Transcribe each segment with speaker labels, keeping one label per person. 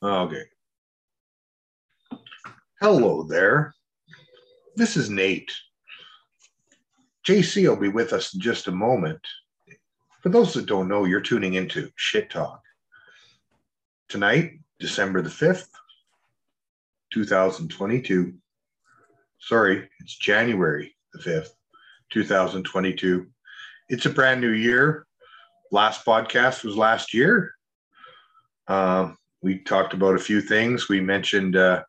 Speaker 1: Okay. Hello there. This is Nate. JC will be with us in just a moment. For those that don't know, you're tuning into Shit Talk. Tonight, December the 5th, 2022. Sorry, it's January the 5th, 2022. It's a brand new year. Last podcast was last year. Um, we talked about a few things. We mentioned uh,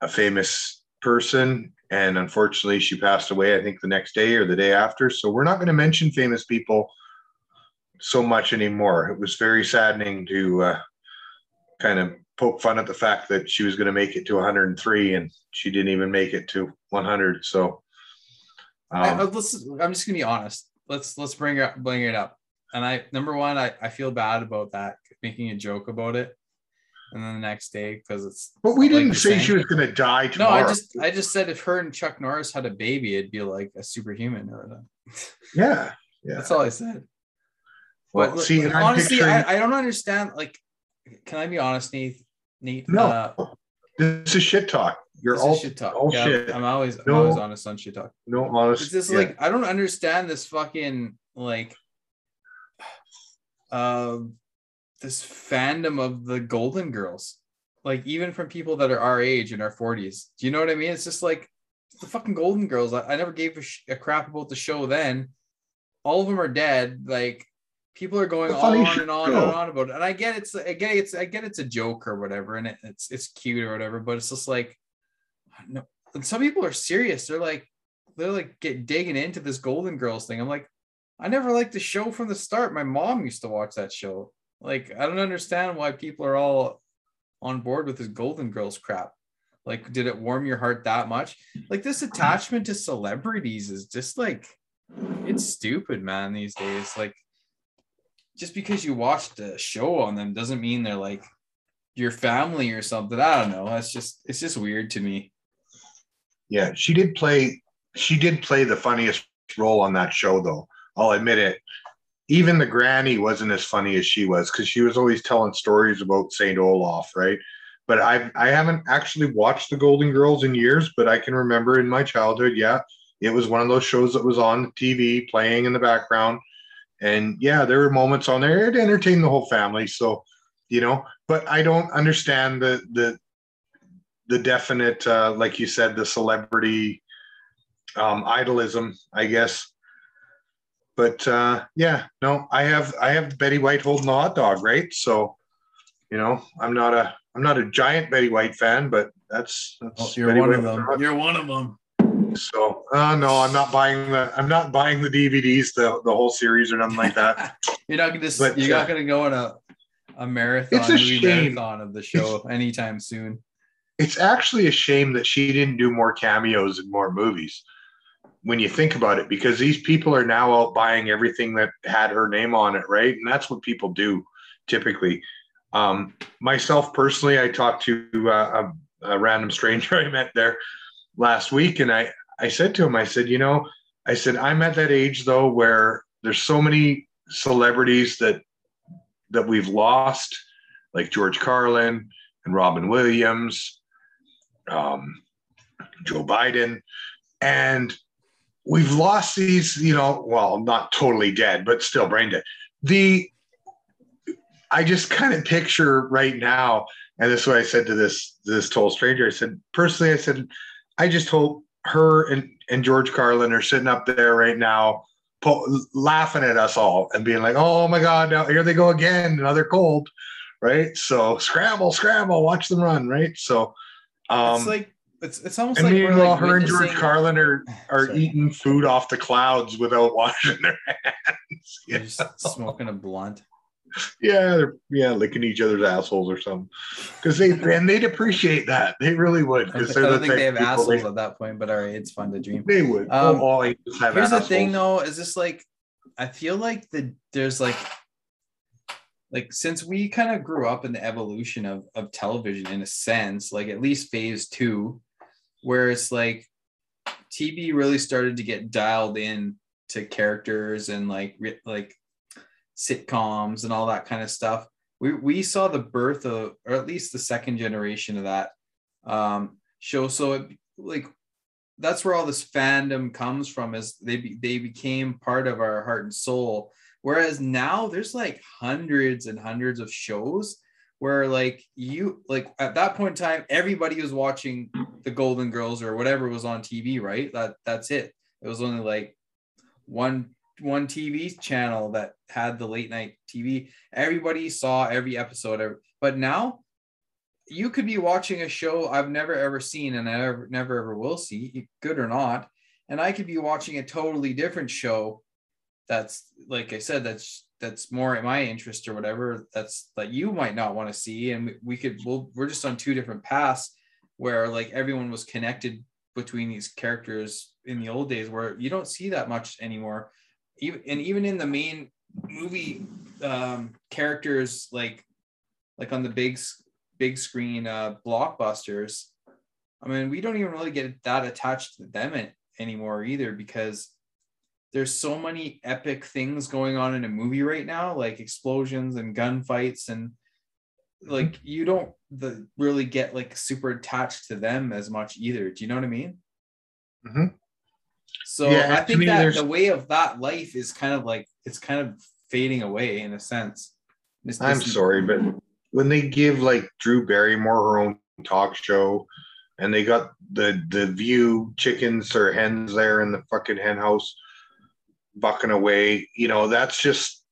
Speaker 1: a famous person, and unfortunately, she passed away, I think, the next day or the day after. So we're not going to mention famous people so much anymore. It was very saddening to uh, kind of poke fun at the fact that she was going to make it to 103 and she didn't even make it to 100. So
Speaker 2: um, I, let's, I'm just going to be honest. Let's let's bring it bring it up. And I number one, I, I feel bad about that, making a joke about it and then the next day because it's.
Speaker 1: But we didn't say she was going to die tomorrow.
Speaker 2: No, I just I just said if her and Chuck Norris had a baby, it'd be like a superhuman or a,
Speaker 1: Yeah, yeah.
Speaker 2: That's all I said.
Speaker 1: Well, but, see,
Speaker 2: honestly, picturing... I, I don't understand. Like, can I be honest, Nate? Nate,
Speaker 1: no, uh, this is shit talk. You're all shit talk. All
Speaker 2: yeah,
Speaker 1: shit.
Speaker 2: I'm always, I'm always honest on shit talk.
Speaker 1: No honest.
Speaker 2: It's just yeah. like I don't understand this fucking like, uh, this fandom of the Golden Girls, like even from people that are our age in our 40s. Do you know what I mean? It's just like the fucking Golden Girls. I, I never gave a, sh- a, crap about the show then. All of them are dead. Like people are going on and on and on about it. And I get it's I get it's I get it's a joke or whatever, and it, it's it's cute or whatever. But it's just like no. And some people are serious. They're like they're like get digging into this Golden Girls thing. I'm like, I never liked the show from the start. My mom used to watch that show. Like, I don't understand why people are all on board with this Golden Girls crap. Like, did it warm your heart that much? Like, this attachment to celebrities is just like, it's stupid, man, these days. Like, just because you watched a show on them doesn't mean they're like your family or something. I don't know. That's just, it's just weird to me.
Speaker 1: Yeah, she did play, she did play the funniest role on that show, though. I'll admit it even the granny wasn't as funny as she was because she was always telling stories about Saint Olaf, right? But I I haven't actually watched the Golden Girls in years, but I can remember in my childhood, yeah, it was one of those shows that was on TV playing in the background, and yeah, there were moments on there it entertained the whole family. So, you know, but I don't understand the the the definite, uh, like you said, the celebrity um, idolism, I guess but uh, yeah, no, I have I have Betty White holding the hot dog, right? So, you know, I'm not a I'm not a giant Betty White fan, but that's that's
Speaker 2: oh, you're Betty one White of them. You're one of them.
Speaker 1: So, uh, no, I'm not buying the I'm not buying the DVDs, the the whole series or nothing like that.
Speaker 2: you're not gonna but, you're uh, not gonna go on a a marathon it's a shame. marathon of the show it's, anytime soon.
Speaker 1: It's actually a shame that she didn't do more cameos in more movies when you think about it, because these people are now out buying everything that had her name on it, right? And that's what people do typically. Um, myself personally, I talked to uh, a, a, random stranger I met there last week, and I I said to him, I said, you know, I said I'm at that age though where there's so many celebrities that that we've lost, like George Carlin and Robin Williams, um, Joe Biden, and we've lost these, you know, well, not totally dead, but still brain dead. The I just kind of picture right now, and this is what I said to this this total stranger. I said, personally, I said, I just hope her and, and George Carlin are sitting up there right now, po- laughing at us all and being like, "Oh my God, now here they go again, another cold." Right. So scramble, scramble, watch them run. Right. So
Speaker 2: um, it's like it's it's almost
Speaker 1: and
Speaker 2: like
Speaker 1: meanwhile, like her and George Carlin are are eating food off the clouds without washing their hands.
Speaker 2: Yeah. Just smoking a blunt.
Speaker 1: Yeah, they're yeah licking each other's assholes or something. Because they and they'd appreciate that. They really would. Because
Speaker 2: I don't the think they have assholes they, at that point, but all right, it's fun to dream.
Speaker 1: They would. Um, all here's
Speaker 2: assholes. the thing, though, is this like I feel like the there's like like since we kind of grew up in the evolution of of television in a sense, like at least phase two where it's like TV really started to get dialed in to characters and like like sitcoms and all that kind of stuff. we we saw the birth of, or at least the second generation of that um, show. So it, like that's where all this fandom comes from. Is they be, they became part of our heart and soul. Whereas now there's like hundreds and hundreds of shows where like you like at that point in time everybody was watching the Golden Girls or whatever was on TV, right? That that's it. It was only like one one TV channel that had the late night TV. Everybody saw every episode. But now you could be watching a show I've never ever seen and I never, never ever will see, good or not. And I could be watching a totally different show that's like I said, that's that's more in my interest or whatever. That's that you might not want to see. And we could we'll, we're just on two different paths where like everyone was connected between these characters in the old days where you don't see that much anymore even and even in the main movie um, characters like like on the big big screen uh, blockbusters i mean we don't even really get that attached to them anymore either because there's so many epic things going on in a movie right now like explosions and gunfights and like mm-hmm. you don't the, really get like super attached to them as much either do you know what i mean
Speaker 1: mm-hmm.
Speaker 2: So yeah, I think that the way of that life is kind of like it's kind of fading away in a sense.
Speaker 1: It's, I'm sorry, but when they give like Drew Barrymore her own talk show, and they got the the View chickens or hens there in the fucking hen house bucking away, you know, that's just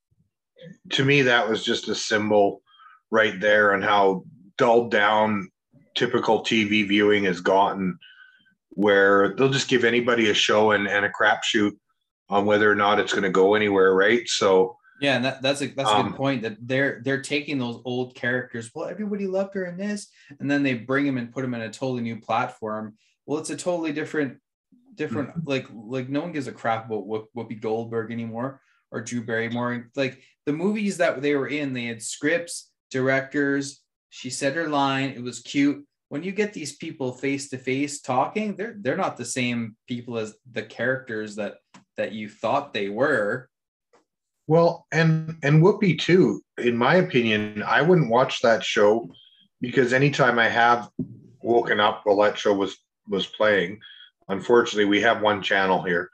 Speaker 1: to me that was just a symbol right there on how dulled down typical TV viewing has gotten where they'll just give anybody a show and, and a crapshoot on whether or not it's going to go anywhere, right? So
Speaker 2: yeah, and that, that's a that's a um, good point that they're they're taking those old characters. Well, everybody loved her in this, and then they bring them and put them in a totally new platform. Well, it's a totally different different mm-hmm. like like no one gives a crap about Whoopi Goldberg anymore or Drew Barrymore. Like the movies that they were in, they had scripts, directors. She said her line. It was cute when you get these people face to face talking, they're they're not the same people as the characters that that you thought they were.
Speaker 1: Well, and and Whoopi too. In my opinion, I wouldn't watch that show because anytime I have woken up while that show was was playing, unfortunately, we have one channel here.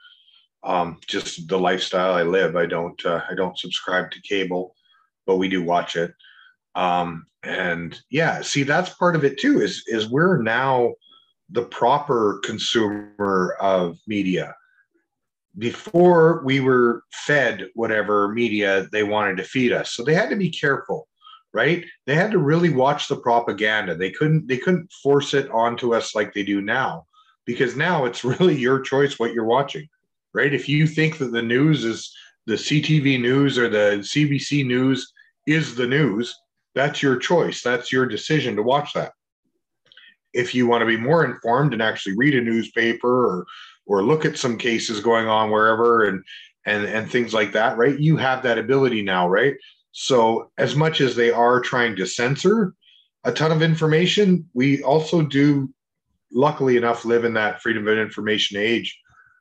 Speaker 1: Um, just the lifestyle I live. I don't uh, I don't subscribe to cable, but we do watch it. Um, and yeah, see, that's part of it too. Is is we're now the proper consumer of media. Before we were fed whatever media they wanted to feed us, so they had to be careful, right? They had to really watch the propaganda. They couldn't they couldn't force it onto us like they do now, because now it's really your choice what you're watching, right? If you think that the news is the CTV news or the CBC news is the news, that's your choice. That's your decision to watch that. If you want to be more informed and actually read a newspaper or or look at some cases going on wherever and and and things like that, right? You have that ability now, right? So as much as they are trying to censor a ton of information, we also do luckily enough live in that freedom of information age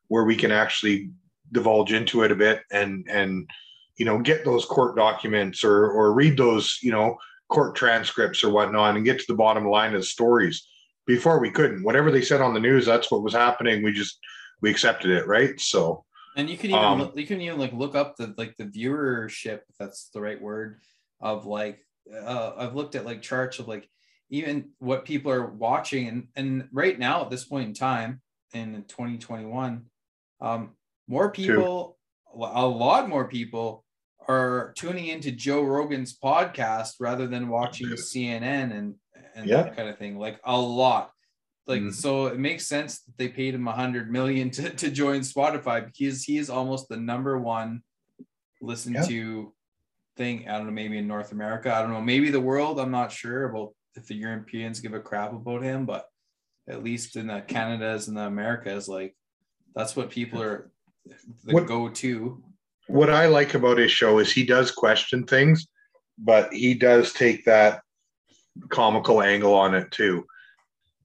Speaker 1: where we can actually divulge into it a bit and and you know, get those court documents or or read those, you know, court transcripts or whatnot and get to the bottom line of the stories. Before we couldn't. Whatever they said on the news, that's what was happening. We just we accepted it, right? So
Speaker 2: and you can even um, you can even like look up the like the viewership, if that's the right word, of like uh, I've looked at like charts of like even what people are watching and and right now at this point in time in 2021 um more people two. a lot more people are tuning into Joe Rogan's podcast rather than watching CNN and and yeah. that kind of thing. Like a lot. Like mm. so it makes sense that they paid him a hundred million to, to join Spotify because he is almost the number one listen yeah. to thing. I don't know, maybe in North America. I don't know, maybe the world. I'm not sure about if the Europeans give a crap about him, but at least in the Canadas and the Americas, like that's what people are the what, go-to.
Speaker 1: what I like about his show is he does question things, but he does take that comical angle on it too,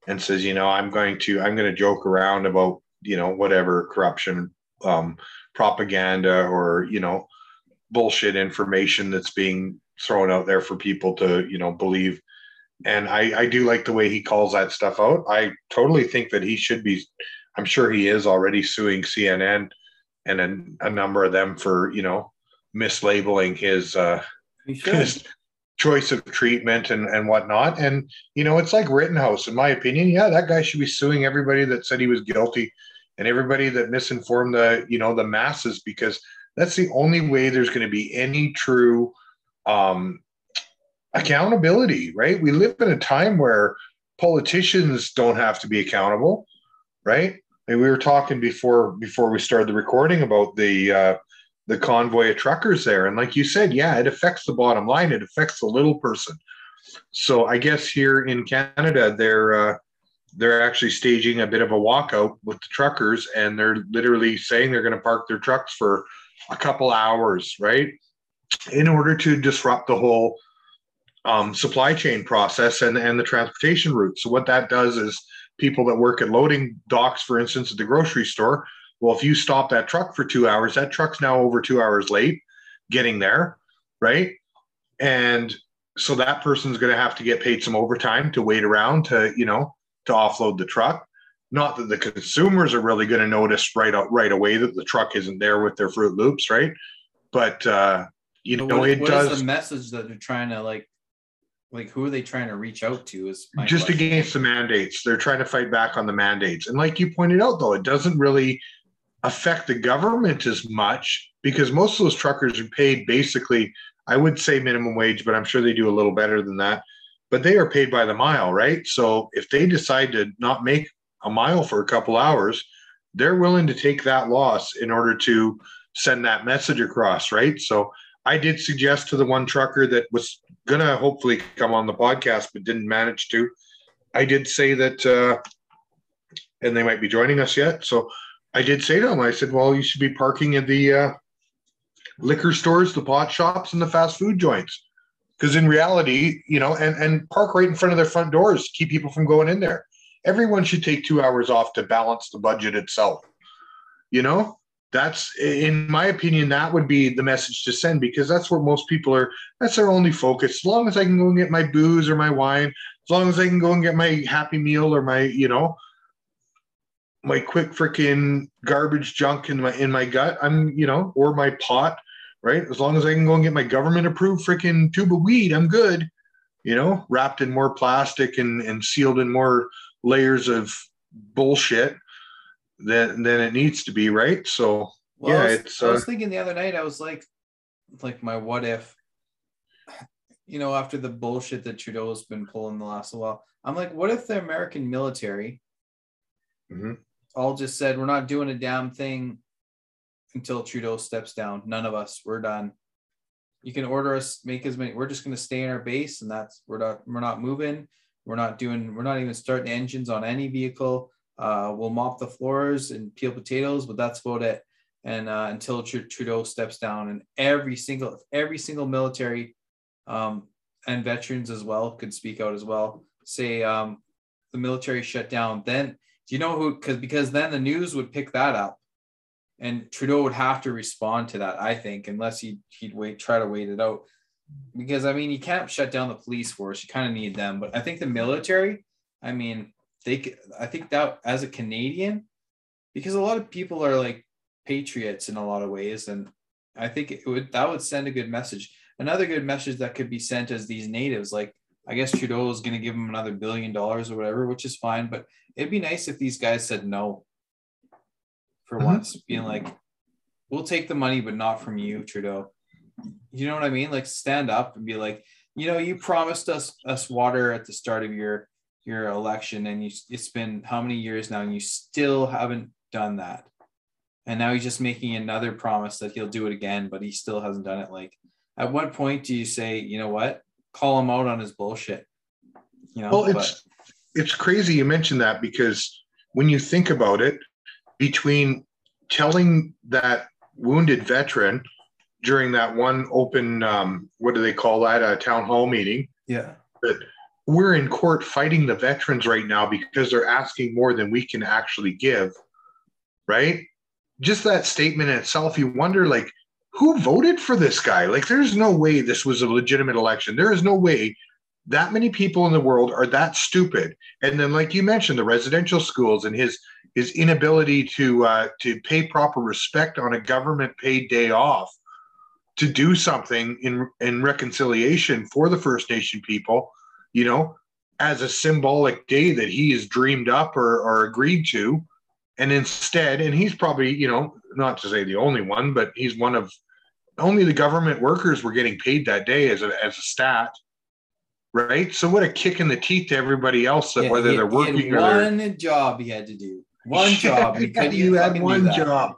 Speaker 1: and says, you know, I'm going to I'm going to joke around about you know whatever corruption, um, propaganda, or you know bullshit information that's being thrown out there for people to you know believe and I, I do like the way he calls that stuff out. I totally think that he should be. I'm sure he is already suing CNN and a, a number of them for you know mislabeling his uh, his choice of treatment and and whatnot. And you know, it's like Rittenhouse, in my opinion. Yeah, that guy should be suing everybody that said he was guilty and everybody that misinformed the you know the masses because that's the only way there's going to be any true um, accountability, right? We live in a time where politicians don't have to be accountable, right? And we were talking before before we started the recording about the uh, the convoy of truckers there, and like you said, yeah, it affects the bottom line. It affects the little person. So I guess here in Canada, they're uh, they're actually staging a bit of a walkout with the truckers, and they're literally saying they're going to park their trucks for a couple hours, right, in order to disrupt the whole um, supply chain process and, and the transportation route. So what that does is people that work at loading docks, for instance, at the grocery store, well, if you stop that truck for two hours, that truck's now over two hours late getting there, right? And so that person's going to have to get paid some overtime to wait around to, you know, to offload the truck. Not that the consumers are really going to notice right out right away that the truck isn't there with their Froot Loops, right? But uh, you know,
Speaker 2: what,
Speaker 1: it
Speaker 2: what
Speaker 1: does.
Speaker 2: is the message that they're trying to like like who are they trying to reach out to is
Speaker 1: just question. against the mandates. They're trying to fight back on the mandates. And like you pointed out though it doesn't really affect the government as much because most of those truckers are paid basically i would say minimum wage but i'm sure they do a little better than that. But they are paid by the mile right? So if they decide to not make a mile for a couple hours they're willing to take that loss in order to send that message across right? So I did suggest to the one trucker that was going to hopefully come on the podcast but didn't manage to. I did say that, uh, and they might be joining us yet. So I did say to them, I said, well, you should be parking at the uh, liquor stores, the pot shops, and the fast food joints. Because in reality, you know, and, and park right in front of their front doors, keep people from going in there. Everyone should take two hours off to balance the budget itself. You know, that's in my opinion that would be the message to send because that's where most people are that's their only focus. As long as i can go and get my booze or my wine as long as i can go and get my happy meal or my you know my quick freaking garbage junk in my in my gut i'm you know or my pot right? As long as i can go and get my government approved freaking tube of weed i'm good you know wrapped in more plastic and and sealed in more layers of bullshit than than it needs to be, right? So well, yeah,
Speaker 2: I was,
Speaker 1: it's.
Speaker 2: I was uh, thinking the other night. I was like, like my what if. You know, after the bullshit that Trudeau's been pulling the last while, I'm like, what if the American military mm-hmm. all just said we're not doing a damn thing until Trudeau steps down. None of us, we're done. You can order us, make as many. We're just going to stay in our base, and that's we're not we're not moving. We're not doing. We're not even starting engines on any vehicle. Uh, we'll mop the floors and peel potatoes, but that's about it. And uh, until Trudeau steps down, and every single every single military um, and veterans as well could speak out as well. Say um, the military shut down, then do you know who? Because because then the news would pick that up, and Trudeau would have to respond to that. I think unless he he'd wait try to wait it out, because I mean you can't shut down the police force. You kind of need them, but I think the military. I mean, they I think that as a Canadian, because a lot of people are like patriots in a lot of ways, and I think it would that would send a good message. Another good message that could be sent as these natives, like I guess Trudeau is going to give them another billion dollars or whatever, which is fine. But it'd be nice if these guys said no for mm-hmm. once, being like, "We'll take the money, but not from you, Trudeau." You know what I mean? Like stand up and be like, you know, you promised us us water at the start of your your election and you it's been how many years now and you still haven't done that. And now he's just making another promise that he'll do it again but he still hasn't done it. Like at what point do you say you know what? Call him out on his bullshit
Speaker 1: you know? Well it's but, it's crazy you mentioned that because when you think about it between telling that wounded veteran during that one open um, what do they call that? A town hall meeting
Speaker 2: yeah.
Speaker 1: that we're in court fighting the veterans right now because they're asking more than we can actually give right just that statement in itself you wonder like who voted for this guy? Like, there's no way this was a legitimate election. There is no way that many people in the world are that stupid. And then, like you mentioned, the residential schools and his his inability to uh, to pay proper respect on a government paid day off to do something in in reconciliation for the First Nation people, you know, as a symbolic day that he has dreamed up or, or agreed to. And instead, and he's probably, you know, not to say the only one, but he's one of only the government workers were getting paid that day as a, as a stat. Right. So what a kick in the teeth to everybody else that
Speaker 2: Yeah,
Speaker 1: whether
Speaker 2: he-
Speaker 1: they're working or
Speaker 2: one job he had to do. One job. He couldn't
Speaker 1: you had one job.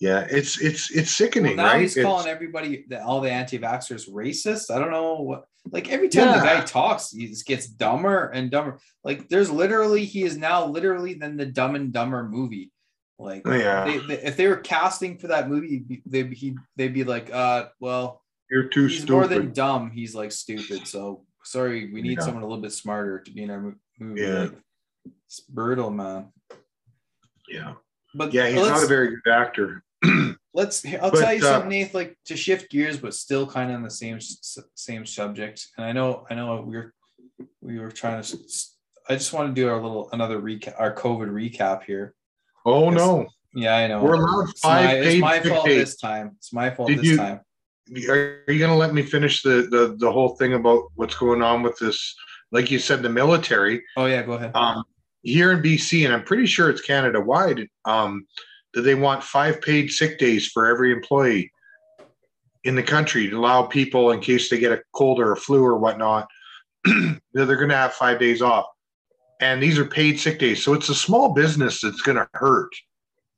Speaker 1: Yeah, it's it's it's
Speaker 2: Well,
Speaker 1: sickening,
Speaker 2: now
Speaker 1: right?
Speaker 2: he's
Speaker 1: It's-
Speaker 2: calling everybody, the, all the anti-vaxxers, racist. I don't know what. Like every time the guy talks, he just gets dumber and dumber. Like there's literally, he is now literally than the Dumb and Dumber movie. Like
Speaker 1: yeah,
Speaker 2: they, they, if they were casting for that movie, they'd be they'd be like, uh, well,
Speaker 1: you're too
Speaker 2: he's
Speaker 1: stupid.
Speaker 2: more than dumb. He's like stupid. So sorry, we need
Speaker 1: Yeah.
Speaker 2: someone a little bit smarter to be in our movie.
Speaker 1: Yeah.
Speaker 2: Like, it's brutal, man.
Speaker 1: yeah,
Speaker 2: But
Speaker 1: yeah, he's not a very good actor.
Speaker 2: let's I'll
Speaker 1: But,
Speaker 2: tell you
Speaker 1: uh,
Speaker 2: something, Nate, like to shift gears, but still kind of on the same same subject. And I know I know we were we were trying to. i just want to do our little another recap, our COVID recap here.
Speaker 1: Oh no,
Speaker 2: Yeah, I know.
Speaker 1: we're allowed
Speaker 2: It's my,
Speaker 1: five
Speaker 2: it's my fault
Speaker 1: days.
Speaker 2: this time. It's my fault
Speaker 1: Did
Speaker 2: this
Speaker 1: you-
Speaker 2: time.
Speaker 1: Are you going to let me finish the, the the whole thing about what's going on with this? Like you said, the military
Speaker 2: Oh yeah, go ahead.
Speaker 1: um, here in BC, and I'm pretty sure it's Canada wide. Um, that they want five paid sick days for every employee in the country to allow people in case they get a cold or a flu or whatnot. they're going to have five days off, and these are paid sick days. So it's a small business that's going to hurt,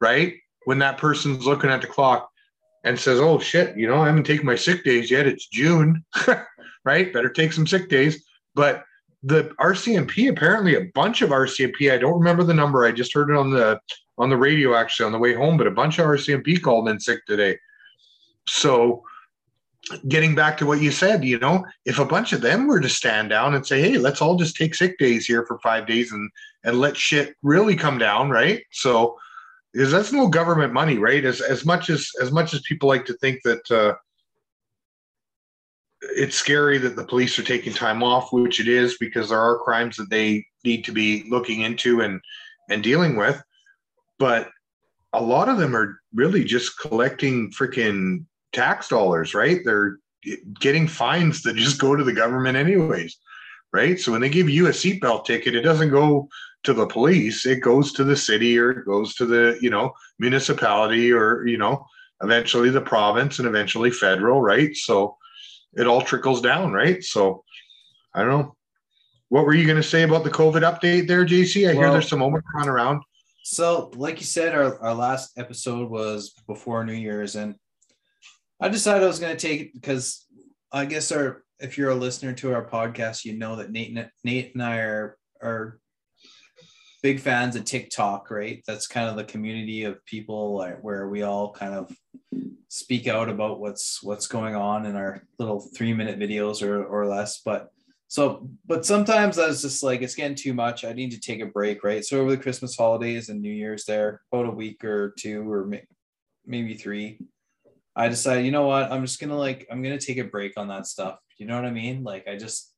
Speaker 1: right? When that person's looking at the clock and says, "Oh shit, you know, I haven't taken my sick days yet. It's June, right? Better take some sick days." But the RCMP apparently a bunch of RCMP. I don't remember the number. I just heard it on the on the radio actually on the way home. But a bunch of RCMP called in sick today. So, getting back to what you said, you know, if a bunch of them were to stand down and say, "Hey, let's all just take sick days here for five days and and let shit really come down," right? So, because that's no government money, right? As as much as as much as people like to think that. Uh, it's scary that the police are taking time off, which it is because there are crimes that they need to be looking into and and dealing with. But a lot of them are really just collecting freaking tax dollars, right? They're getting fines that just go to the government anyways, right? So when they give you a seatbelt ticket, it doesn't go to the police; it goes to the city or it goes to the you know municipality or you know eventually the province and eventually federal, right? So it all trickles down, right? So I don't know. What were you going to say about the COVID update there, JC? I hear there's some Omicron around.
Speaker 2: So, like you said, our, our last episode was before New Year's, and I decided I was going to take it because I guess our if you're a listener to our podcast, you know that Nate and, Nate and I are are big fans of TikTok, right? That's kind of the community of people where we all kind of speak out about what's what's going on in our little three minute videos or or less, but. So, but sometimes I was just like, it's getting too much. I need to take a break, right? So over the Christmas holidays and New Year's, there about a week or two or maybe three, I decided, you know what? I'm just gonna like, I'm gonna take a break on that stuff. You know what I mean? Like, I just,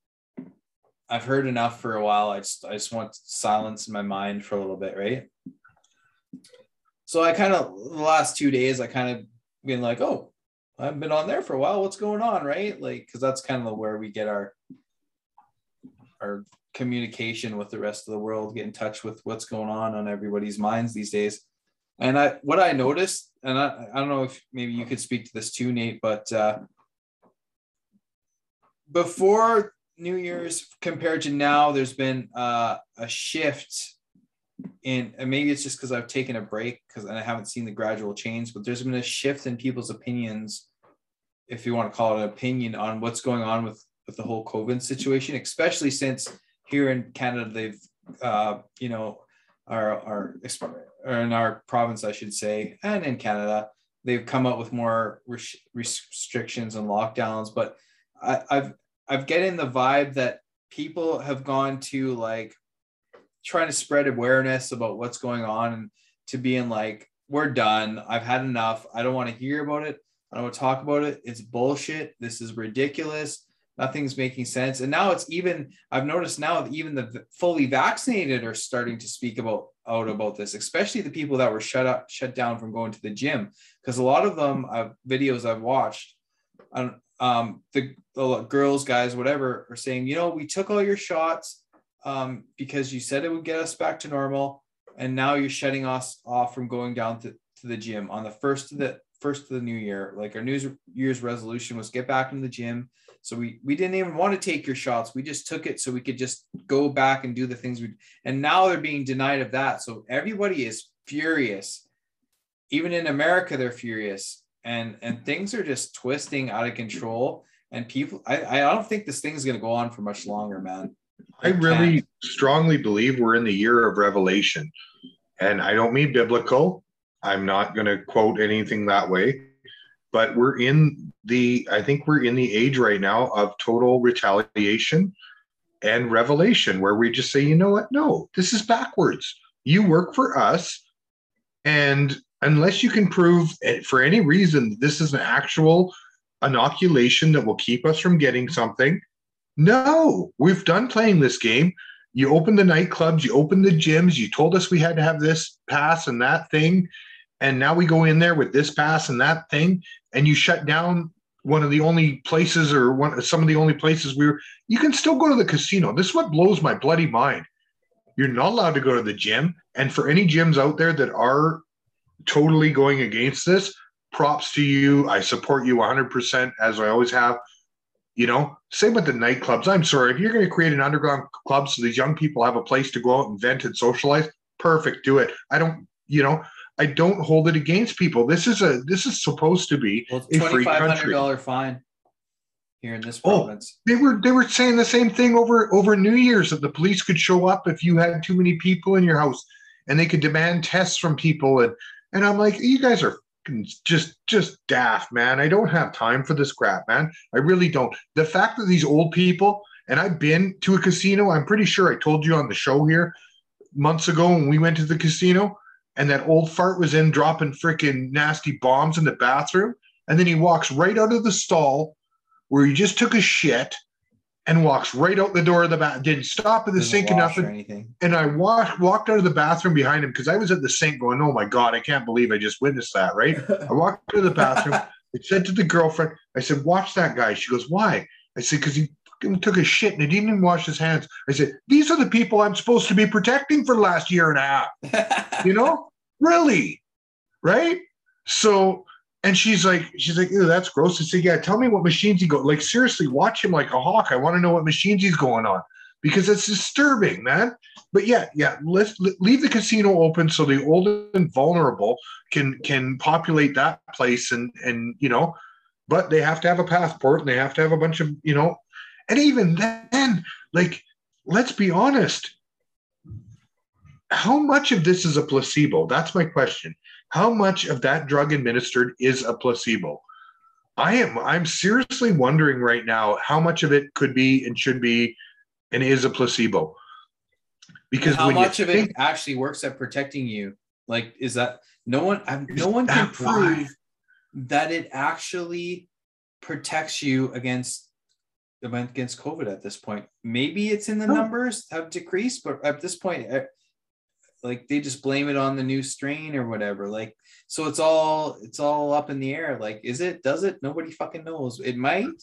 Speaker 2: I've heard enough for a while. I just, I just want silence in my mind for a little bit, right? So I kind of the last two days, I kind of been like, oh, I haven't been on there for a while. What's going on, right? Like, because that's kind of where we get our our communication with the rest of the world, get in touch with what's going on on everybody's minds these days. And I, what I noticed, and I, I don't know if maybe you could speak to this too, Nate, but uh, before New Year's compared to now, there's been uh, a shift in, and maybe it's just because I've taken a break because I haven't seen the gradual change, but there's been a shift in people's opinions, if you want to call it an opinion, on what's going on with with the whole COVID situation, especially since here in Canada they've, uh, you know, our our or in our province, I should say, and in Canada they've come up with more res- restrictions and lockdowns. But I, I've I've getting the vibe that people have gone to like trying to spread awareness about what's going on and to being like we're done i've had enough i don't want to hear about it I don't want to talk about it. It's bullshit. This is ridiculous. Nothing's making sense. And now it's even, I've noticed now that even the fully vaccinated are starting to speak about out about this, especially the people that were shut up, shut down from going to the gym. Because a lot of them, uh, videos I've watched, um, the, the girls, guys, whatever, are saying, you know, we took all your shots um, because you said it would get us back to normal, and now you're shutting us off from going down to, to the gym on the first of the first of the new year. Like our New Year's resolution was get back in the gym. So we we didn't even want to take your shots. We just took it so we could just go back and do the things we. And now they're being denied of that. So everybody is furious. Even in America, they're furious, and and things are just twisting out of control. And people, I I don't think this thing is going to go on for much longer, man.
Speaker 1: I really strongly believe we're in the year of revelation. And I don't mean biblical. I'm not going to quote anything that way, but we're in the, I think we're in the age right now of total retaliation and revelation where we just say, you know what? No, this is backwards. You work for us. And unless you can prove eh, for any reason this is an actual inoculation that will keep us from getting something, no, we've done playing this game. You opened the nightclubs, you opened the gyms, you told us we had to have this pass and that thing. And now we go in there with this pass and that thing, and you shut down one of the only places or one some of the only places we were you can still go to the casino. This is what blows my bloody mind. You're not allowed to go to the gym. And for any gyms out there that are totally going against this, props to you. I support you 100% as I always have. You know, same with the nightclubs. I'm sorry, if you're going to create an underground club so these young people have a place to go out and vent and socialize, perfect, do it. I don't, you know, I don't hold it against people. This is a this is supposed to be well, a free country.
Speaker 2: dollar fine here in this oh, province.
Speaker 1: Oh, they were they were saying the same thing over over New Year's that the police could show up if you had too many people in your house and they could demand tests from people and and I'm like, you guys are just just daft, man. I don't have time for this crap, man. I really don't. The fact that these old people and I've been to a casino, I'm pretty sure I told you on the show here months ago when we went to the casino and that old fart was in dropping freaking nasty bombs in the bathroom. And then he walks right out of the stall where he just took a shit and walks right out the door of the bath. Didn't stop at the sink or nothing. Or anything. And I walked walked out of the bathroom behind him because I was at the sink going, "Oh my god, I can't believe I just witnessed that." Right? I walked to the bathroom. I said to the girlfriend, "I said, watch that guy." She goes, "Why?" I said, "Because he took a shit and he didn't even wash his hands." I said, "These are the people I'm supposed to be protecting for the last year and a half." you know, really, right? So and she's like, she's like, Ew, that's gross. I said, yeah, tell me what machines he go. Like, seriously, watch him like a hawk. I want to know what machines he's going on because it's disturbing, man. But yeah, yeah, let's leave the casino open so the old and vulnerable can can populate that place and and you know, but they have to have a passport and they have to have a bunch of you know, and even then, like, let's be honest. How much of this is a placebo? That's my question how much of that drug administered is a placebo? I am I'm seriously wondering right now how much of it could be and should be and is a placebo.
Speaker 2: Because how much of think, it actually works at protecting you? Like, is that no one? No one can prove why? that it actually protects you against against COVID at this point. Maybe it's in the numbers have decreased, but at this point, eh, like they just blame it on the new strain or whatever like so it's all it's all up in the air like is it does it nobody fucking knows it might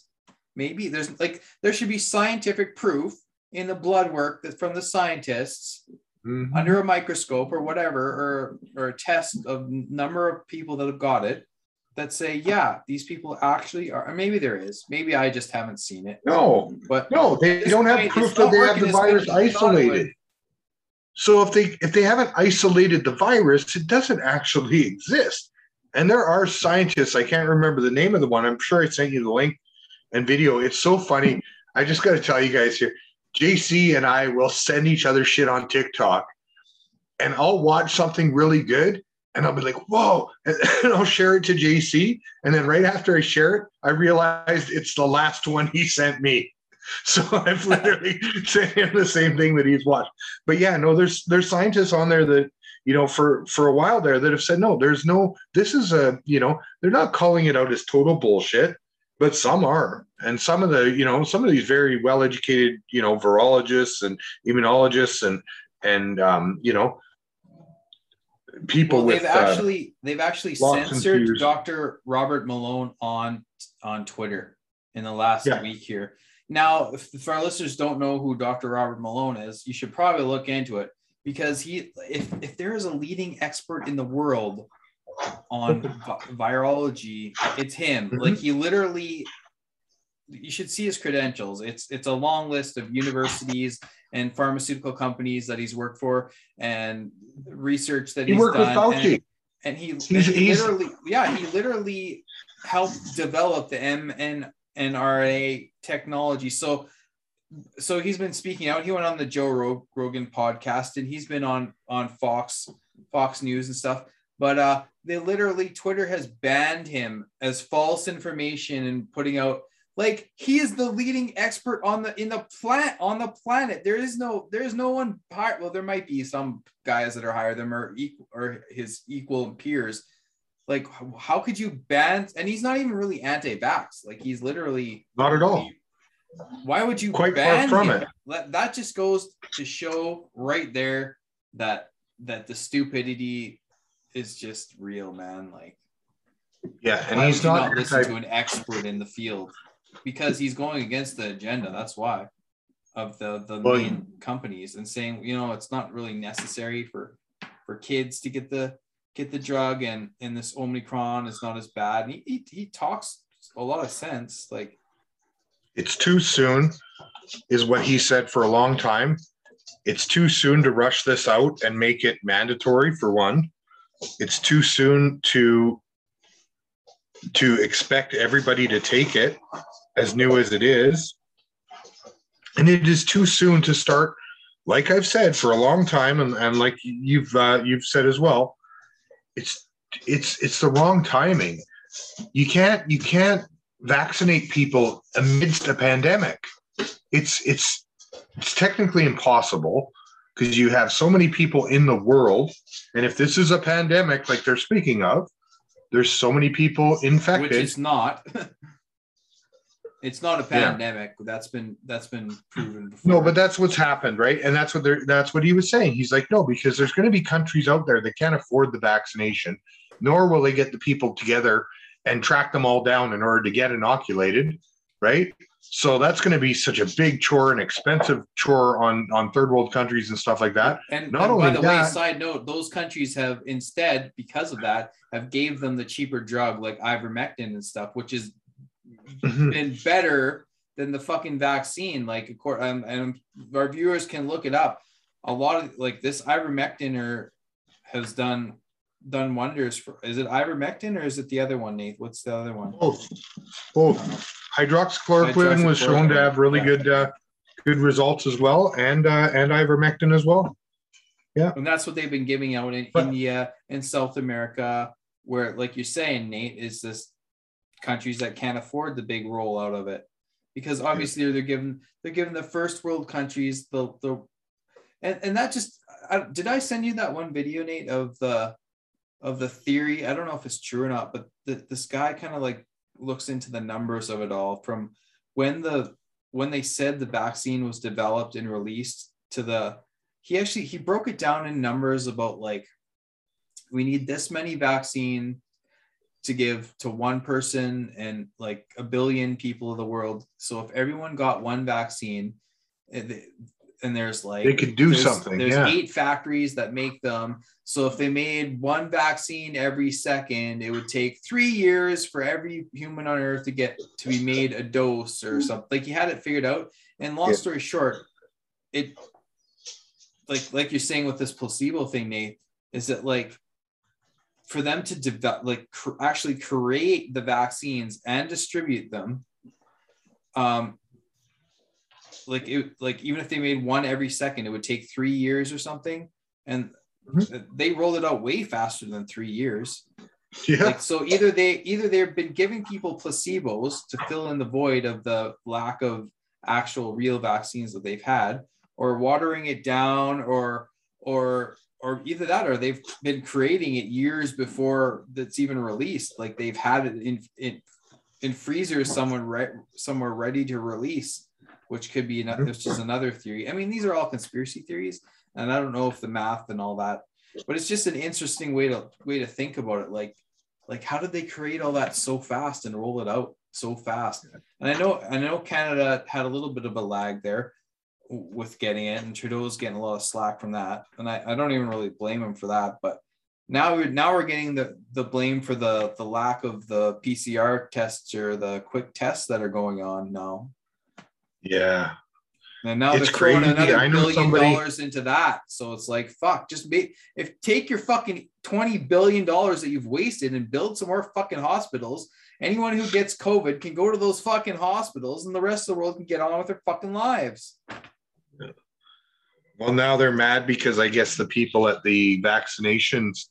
Speaker 2: maybe there's like there should be scientific proof in the blood work that from the scientists mm-hmm. under a microscope or whatever or or a test of number of people that have got it that say yeah these people actually are maybe there is maybe i just haven't seen it
Speaker 1: no but no they don't have proof that they have the virus isolated so if they if they haven't isolated the virus, it doesn't actually exist. And there are scientists, I can't remember the name of the one. I'm sure I sent you the link and video. It's so funny. I just got to tell you guys here. JC and I will send each other shit on TikTok and I'll watch something really good and I'll be like, whoa, and I'll share it to JC. And then right after I share it, I realized it's the last one he sent me. So I've literally sent him the same thing that he's watched. But yeah, no, there's there's scientists on there that you know, for for a while there that have said no, there's no. This is a you know, they're not calling it out as total bullshit, but some are, and some of the you know, some of these very well educated you know, virologists and immunologists and and um, you know, people
Speaker 2: well,
Speaker 1: with
Speaker 2: they've
Speaker 1: uh,
Speaker 2: actually they've actually censored. Dr. Robert Malone on on Twitter in the last
Speaker 1: Yeah.
Speaker 2: week here. Now, if, if our listeners don't know who Dr. Robert Malone is, you should probably look into it because he if if there is a leading expert in the world on vi- virology, it's him.
Speaker 1: Mhm.
Speaker 2: Like he literally you should see his credentials. It's it's a long list of universities and pharmaceutical companies that he's worked for and research that
Speaker 1: he
Speaker 2: he's
Speaker 1: worked with
Speaker 2: done.
Speaker 1: Fauci.
Speaker 2: And, and he,
Speaker 1: He's-
Speaker 2: and he literally yeah he literally helped develop the mNRA technology. So so he's been speaking out. He went on the Joe Rog- Rogan podcast and he's been on on Fox Fox News and stuff. But uh, they literally Twitter has banned him as false information and putting out like he is the leading expert on the in the planet on the planet. There is no there is no one higher. Well, there might be some guys that are higher than or equal or his equal peers. Like how- could you ban? And he's not even really anti-vax. Like he's literally
Speaker 1: Not at all.
Speaker 2: why would you
Speaker 1: Quite far
Speaker 2: ban
Speaker 1: from
Speaker 2: him?
Speaker 1: it.
Speaker 2: That, that just goes to show right there that that the stupidity is just real, man. Like,
Speaker 1: Yeah, and he's not,
Speaker 2: not listen
Speaker 1: type-
Speaker 2: to an expert in the field because he's going against the agenda. That's why of the the
Speaker 1: Well,
Speaker 2: main companies and saying you know it's not really necessary for for kids to get the get the drug and and this omicron is not as bad and he, he, he talks a lot of sense like
Speaker 1: it's too soon, is what he said for a long time. It's too soon to rush this out and make it mandatory for one. It's too soon to to expect everybody to take it as new as it is. And it is too soon to start, like I've said for a long time, and, and like you've uh, you've said as well, it's it's it's the wrong timing. You can't you can't vaccinate people amidst a pandemic. It's it's it's technically impossible because you have so many people in the world, and if this is a pandemic like they're speaking of, there's so many people infected.
Speaker 2: which is not it's not a
Speaker 1: Yeah.
Speaker 2: pandemic that's been that's been proven before
Speaker 1: No, but that's what's happened, right? And that's what they're that's what he was saying. He's like, no, because there's going to be countries out there that can't afford the vaccination, nor will they get the people together and track them all down in order to get inoculated, right? So that's going to be such a big chore and expensive chore on on third world countries and stuff like that.
Speaker 2: And,
Speaker 1: Not
Speaker 2: and by
Speaker 1: only
Speaker 2: the way,
Speaker 1: that-
Speaker 2: side note, those countries have instead, because of that, have gave them the cheaper drug like ivermectin and stuff, which has
Speaker 1: Mhm.
Speaker 2: Been better than the fucking vaccine. Like, of course, um, and our viewers can look it up. A lot of like this ivermectin or has done done wonders for. Is it ivermectin or is it the other one, Nate? What's the other one?
Speaker 1: Both, both. Hydroxychloroquine was shown to have really good uh, good results as well, and uh, and ivermectin as well. Yeah.
Speaker 2: And that's what they've been giving out in
Speaker 1: But-
Speaker 2: India and South America, where, like you're saying, Nate, is this countries that can't afford the big rollout of it, because hmm. obviously they're given they're giving the first world countries the the, and and that just I, did I send you that one video, Nate, of the of the theory? I don't know if it's true or not, but the, this guy kind of like looks into the numbers of it all from when the when they said the vaccine was developed and released to the he actually he broke it down in numbers about like we need this many vaccine to give to one person and like a billion people of the world. So if everyone got one vaccine and and there's like
Speaker 1: They could do
Speaker 2: there's-
Speaker 1: something,
Speaker 2: there's
Speaker 1: yeah.
Speaker 2: eight factories that make them. So if they made one vaccine every second it would take three years for every human on earth to get to be made a dose or mm-hmm. something. Like he had it figured out. And long
Speaker 1: Yeah.
Speaker 2: story short it like like you're saying with this placebo thing nate is that like for them to develop like cr- actually create the vaccines and distribute them um like it like even if they made one every second it would take three years or something. And they rolled it out way faster than three years.
Speaker 1: Yeah,
Speaker 2: like so either they either they've been giving people placebos to fill in the void of the lack of actual real vaccines that they've had or watering it down or or or either that or they've been creating it years before that's even released. Like they've had it in in, in freezers someone re- somewhere ready to release, which could be another which is another theory. I mean, these are all conspiracy theories, and I don't know if the math and all that, but it's just an interesting way to way to think about it. Like like how did they create all that so fast and roll it out so fast? And I know I know Canada had a little bit of a lag there with getting it, and Trudeau's getting a lot of slack from that. And I, I don't even really blame him for that. But now we're now we're getting the the blame for the the lack of the PCR tests or the quick tests that are going on now.
Speaker 1: Yeah.
Speaker 2: And now
Speaker 1: It's
Speaker 2: they're throwing
Speaker 1: crazy.
Speaker 2: another
Speaker 1: I know
Speaker 2: billion
Speaker 1: somebody-
Speaker 2: dollars into that. So it's like fuck, just make if take your fucking twenty billion dollars that you've wasted and build some more fucking hospitals. Anyone who gets COVID can go to those fucking hospitals, and the rest of the world can get on with their fucking lives.
Speaker 1: Well, now they're mad because I guess the people at the vaccinations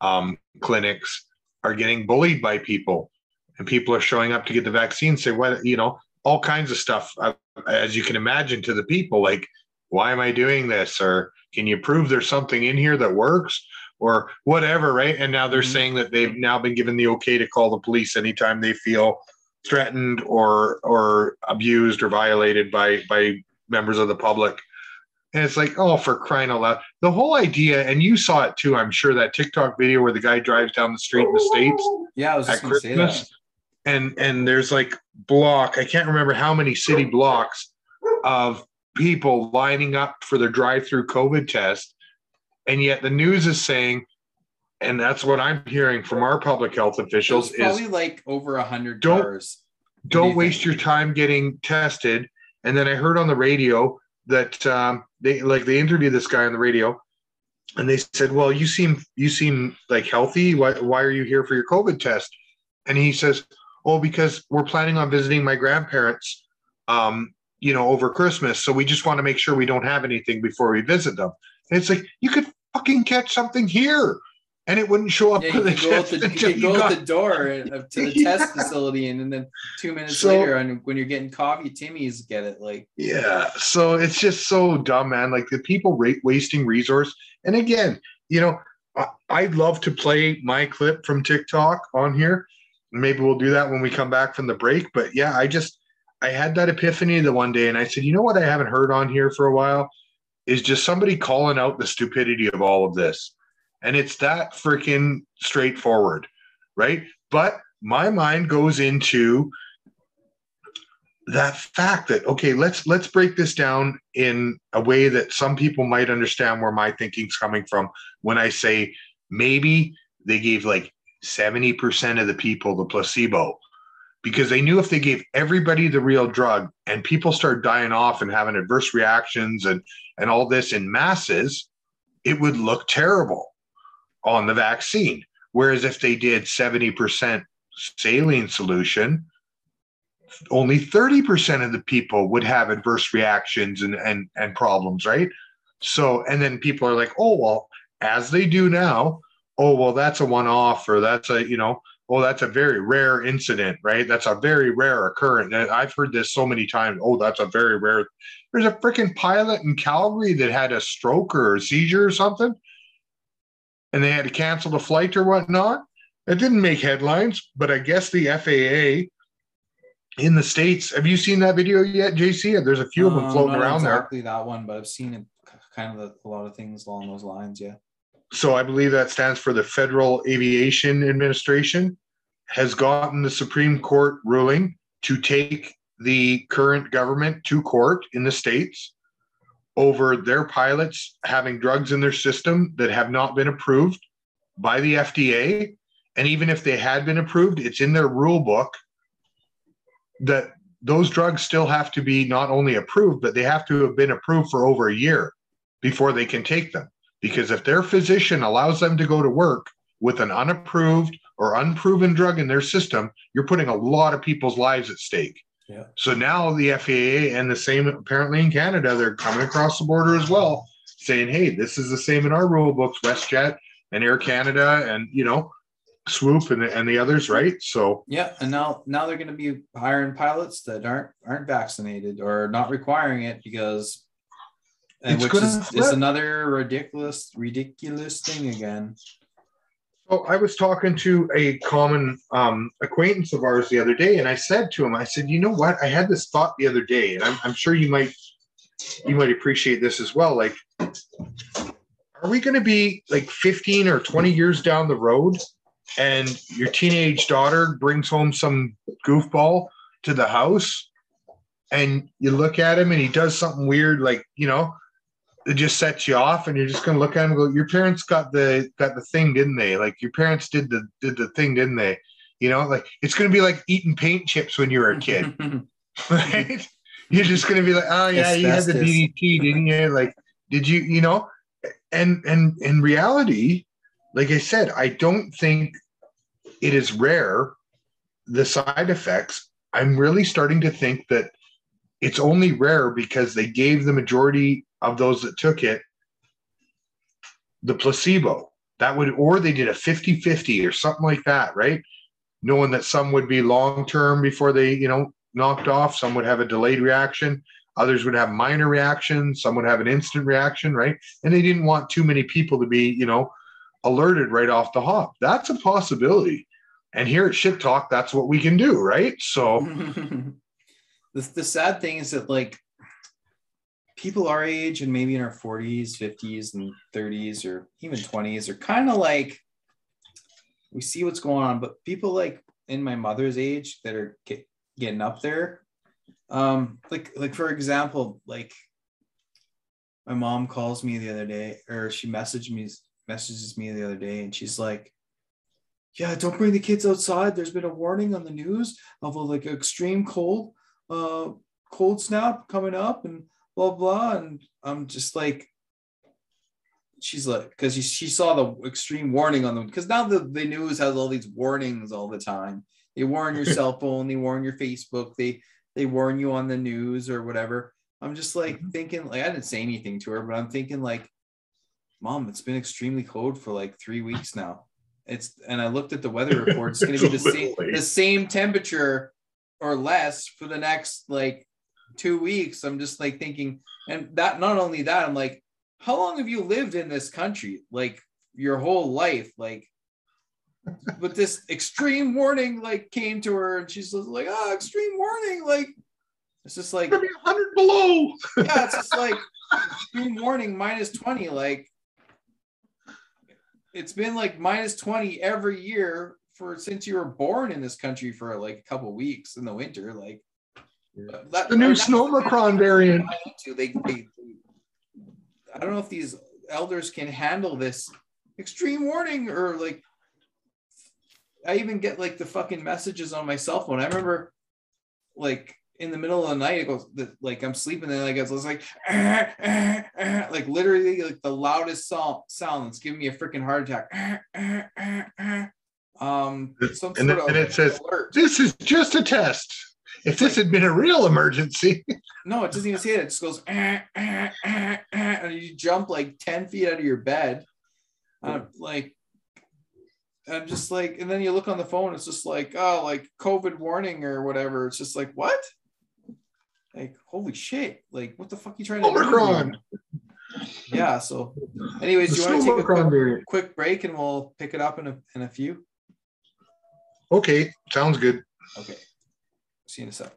Speaker 1: um, clinics are getting bullied by people, and people are showing up to get the vaccine. Say what you know, all kinds of stuff, uh, as you can imagine, to the people like, why am I doing this? Or can you prove there's something in here that works? Or whatever, right? And now they're
Speaker 2: Mhm.
Speaker 1: saying that they've now been given the okay to call the police anytime they feel threatened or or abused or violated by by members of the public. And it's like, oh, for crying out loud. The whole idea, and you saw it too, I'm sure, that TikTok video where the guy drives down the street in the States
Speaker 2: Yeah, I was
Speaker 1: at
Speaker 2: just gonna say that.
Speaker 1: Christmas. And and there's like block, I can't remember how many city blocks of people lining up for their drive-through COVID test. And yet the news is saying, and that's what I'm hearing from our public health officials, is
Speaker 2: probably like over a hundred
Speaker 1: Don't-
Speaker 2: cars. do
Speaker 1: don't
Speaker 2: you
Speaker 1: waste
Speaker 2: think?
Speaker 1: your time getting tested. And then I heard on the radio that um, they like they interviewed this guy on the radio, and they said, "Well, you seem you seem like healthy. Why why are you here for your COVID test?" And he says, "Oh, because we're planning on visiting my grandparents, um, you know, over Christmas. So we just want to make sure we don't have anything before we visit them." And it's like you could fucking catch something here, and it wouldn't show up
Speaker 2: Yeah, you could go out the, you
Speaker 1: you
Speaker 2: go out
Speaker 1: got-
Speaker 2: the door uh, to the
Speaker 1: Yeah.
Speaker 2: test facility, and, then two minutes
Speaker 1: So-
Speaker 2: later, and when you're getting coffee, Timmy's get it. Like,
Speaker 1: Yeah, so it's just so dumb, man. Like the people rate wasting resource. And again, you know, I, I'd love to play my clip from TikTok on here. Maybe we'll do that when we come back from the break. But yeah, I just I had that epiphany the one day, and I said, you know what, I haven't heard on here for a while is just somebody calling out the stupidity of all of this, and it's that freaking straightforward, right? But my mind goes into that fact that okay let's let's break this down in a way that some people might understand where my thinking's coming from when i say maybe they gave like 70% of the people the placebo because they knew if they gave everybody the real drug and people start dying off and having adverse reactions and and all this in masses it would look terrible on the vaccine whereas if they did 70% saline solution only 30% of the people would have adverse reactions and, and, and problems, right? So, and then people are like, oh, well, as they do now, oh, well, that's a one off or that's a, you know, oh, that's a very rare incident, right? That's a very rare occurrence. I've heard this so many times. Oh, that's a very rare. There's a freaking pilot in Calgary that had a stroke or a seizure or something, and they had to cancel the flight or whatnot. It didn't make headlines, but I guess the FAA in the states. Have you seen that video yet, JC? There's a few of them
Speaker 2: um,
Speaker 1: floating around there.
Speaker 2: exactly that one, but I've seen it kind of a lot of things along those lines. Yeah.
Speaker 1: So I believe that stands for the Federal Aviation Administration has gotten the Supreme Court ruling to take the current government to court in the states over their pilots having drugs in their system that have not been approved by the FDA. And even if they had been approved, it's in their rule book that those drugs still have to be not only approved, but they have to have been approved for over a year before they can take them. Because if their physician allows them to go to work with an unapproved or unproven drug in their system, you're putting a lot of people's lives at stake.
Speaker 2: Yeah.
Speaker 1: So now the FAA and the same apparently in Canada, they're coming across the border as well, saying, hey, this is the same in our rule books, WestJet and Air Canada and, you know, Swoop and, and the others, right? So,
Speaker 2: Yeah, and now now they're going to be hiring pilots that aren't aren't vaccinated or not requiring it because and
Speaker 1: It's
Speaker 2: which is, is another ridiculous, ridiculous thing again.
Speaker 1: I was talking to a common um, acquaintance of ours the other day, and I said to him, I said, you know what? I had this thought the other day, and I'm, I'm sure you might you might appreciate this as well. Like, are we going to be like 15 or 20 years down the road, and your teenage daughter brings home some goofball to the house, and you look at him and he does something weird, like you know, it just sets you off and you're just gonna look at them and go, Your parents got the got the thing, didn't they? Like your parents did the did the thing, didn't they? You know, like it's gonna be like eating paint chips when you were a kid, right? You're just gonna be like, Oh yeah, you had the
Speaker 2: Asbestos.
Speaker 1: DDT, didn't you? Like, did you, you know? And and in reality, like I said, I don't think it is rare the side effects. I'm really starting to think that it's only rare because they gave the majority of those that took it the placebo. That would or they did a 50-50 or something like that right? Knowing that some would be long term before they you know knocked off. Some would have a delayed reaction. Others would have minor reactions. Some would have an instant reaction right? And they didn't want too many people to be you know alerted right off the hop. That's a possibility. And here at shit talk that's what we can do right? So
Speaker 2: the, the sad thing is that like people our age and maybe in our 40s 50s and 30s or even 20s are kind of like we see what's going on but people like in my mother's age that are get, getting up there um like like for example like my mom calls me the other day or she messaged me messages me the other day and she's like yeah don't bring the kids outside. There's been a warning on the news of a like extreme cold uh cold snap coming up and blah blah and i'm just like she's like because she, she saw the extreme warning on them because now the, the news has all these warnings all the time. They warn your cell phone they warn your facebook they they warn you on the news or whatever. I'm just like
Speaker 1: Mhm.
Speaker 2: thinking like i didn't say anything to her but i'm thinking like mom it's been extremely cold for like three weeks now. It's and i looked at the weather report it's going to be the same the same temperature or less for the next like two weeks i'm just like thinking and that not only that i'm like how long have you lived in this country like your whole life? Like but this extreme warning like came to her and she's like oh extreme warning like it's just like
Speaker 1: It's 100 below.
Speaker 2: Yeah it's just like extreme warning minus 20 like it's been like minus 20 every year for since you were born in this country for like a couple weeks in the winter like that-
Speaker 1: the new
Speaker 2: that's the kind of
Speaker 1: Snowmicron variant.
Speaker 2: I. They, they, I don't know if these elders can handle this extreme warning or like. I even get like the fucking messages on my cell phone. I remember, like in the middle of the night, it goes the, like I'm sleeping, and like it's like eh, eh, eh, like literally like the loudest sound sound that's giving me a freaking heart attack. Um, some
Speaker 1: And
Speaker 2: sort
Speaker 1: then
Speaker 2: of
Speaker 1: it says-
Speaker 2: alert.
Speaker 1: This is just a test. If this had been a real emergency,
Speaker 2: No, it doesn't even say it. It just goes, "Eh, eh, eh, eh," and you jump like 10 feet out of your bed. I'm like, I'm just like, and then you look on the phone, it's just like, oh, like COVID warning or whatever. It's just like, what? Like, holy shit. Like, what the fuck you trying to?
Speaker 1: Omicron.
Speaker 2: Yeah. So, anyways,
Speaker 1: the
Speaker 2: do you want to take a quick, quick break and we'll pick it up in a, in a few?
Speaker 1: Okay, sounds good.
Speaker 2: Okay. See you in a sec.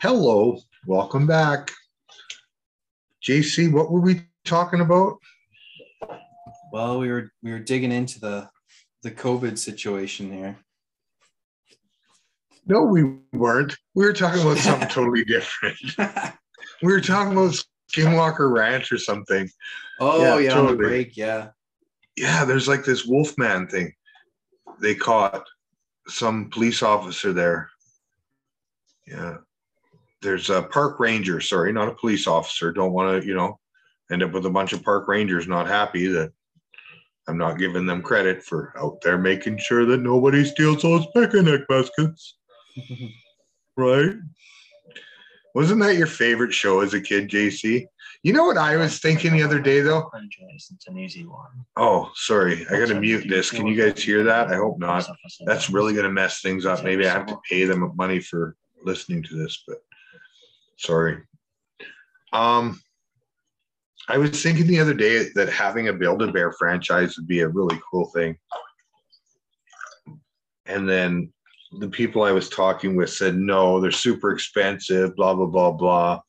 Speaker 1: Hello, welcome back. JC, what were we talking about?
Speaker 2: Well, we were we were digging into the the COVID situation here.
Speaker 1: No, we weren't. We were talking about something totally different. We were talking about Skinwalker Ranch or something.
Speaker 2: oh
Speaker 1: Yeah,
Speaker 2: yeah, on the
Speaker 1: totally.
Speaker 2: break, yeah.
Speaker 1: Yeah, there's like this Wolfman thing. They caught some police officer there. Yeah. There's a park ranger, sorry, not a police officer. Don't want to, you know, end up with a bunch of park rangers not happy that I'm not giving them credit for out there making sure that nobody steals those picnic baskets. Right? Wasn't that your favorite show as a kid, JC? You know what I was thinking the other day though?
Speaker 3: It's an easy one.
Speaker 1: Oh, sorry. I gotta mute this. Can you guys hear that? I hope not. That's really gonna mess things up. Maybe I have to pay them money for listening to this, but sorry. Um, I was thinking the other day that having a Build a Bear franchise would be a really cool thing. And then the people I was talking with said, no, they're super expensive, blah, blah, blah, blah.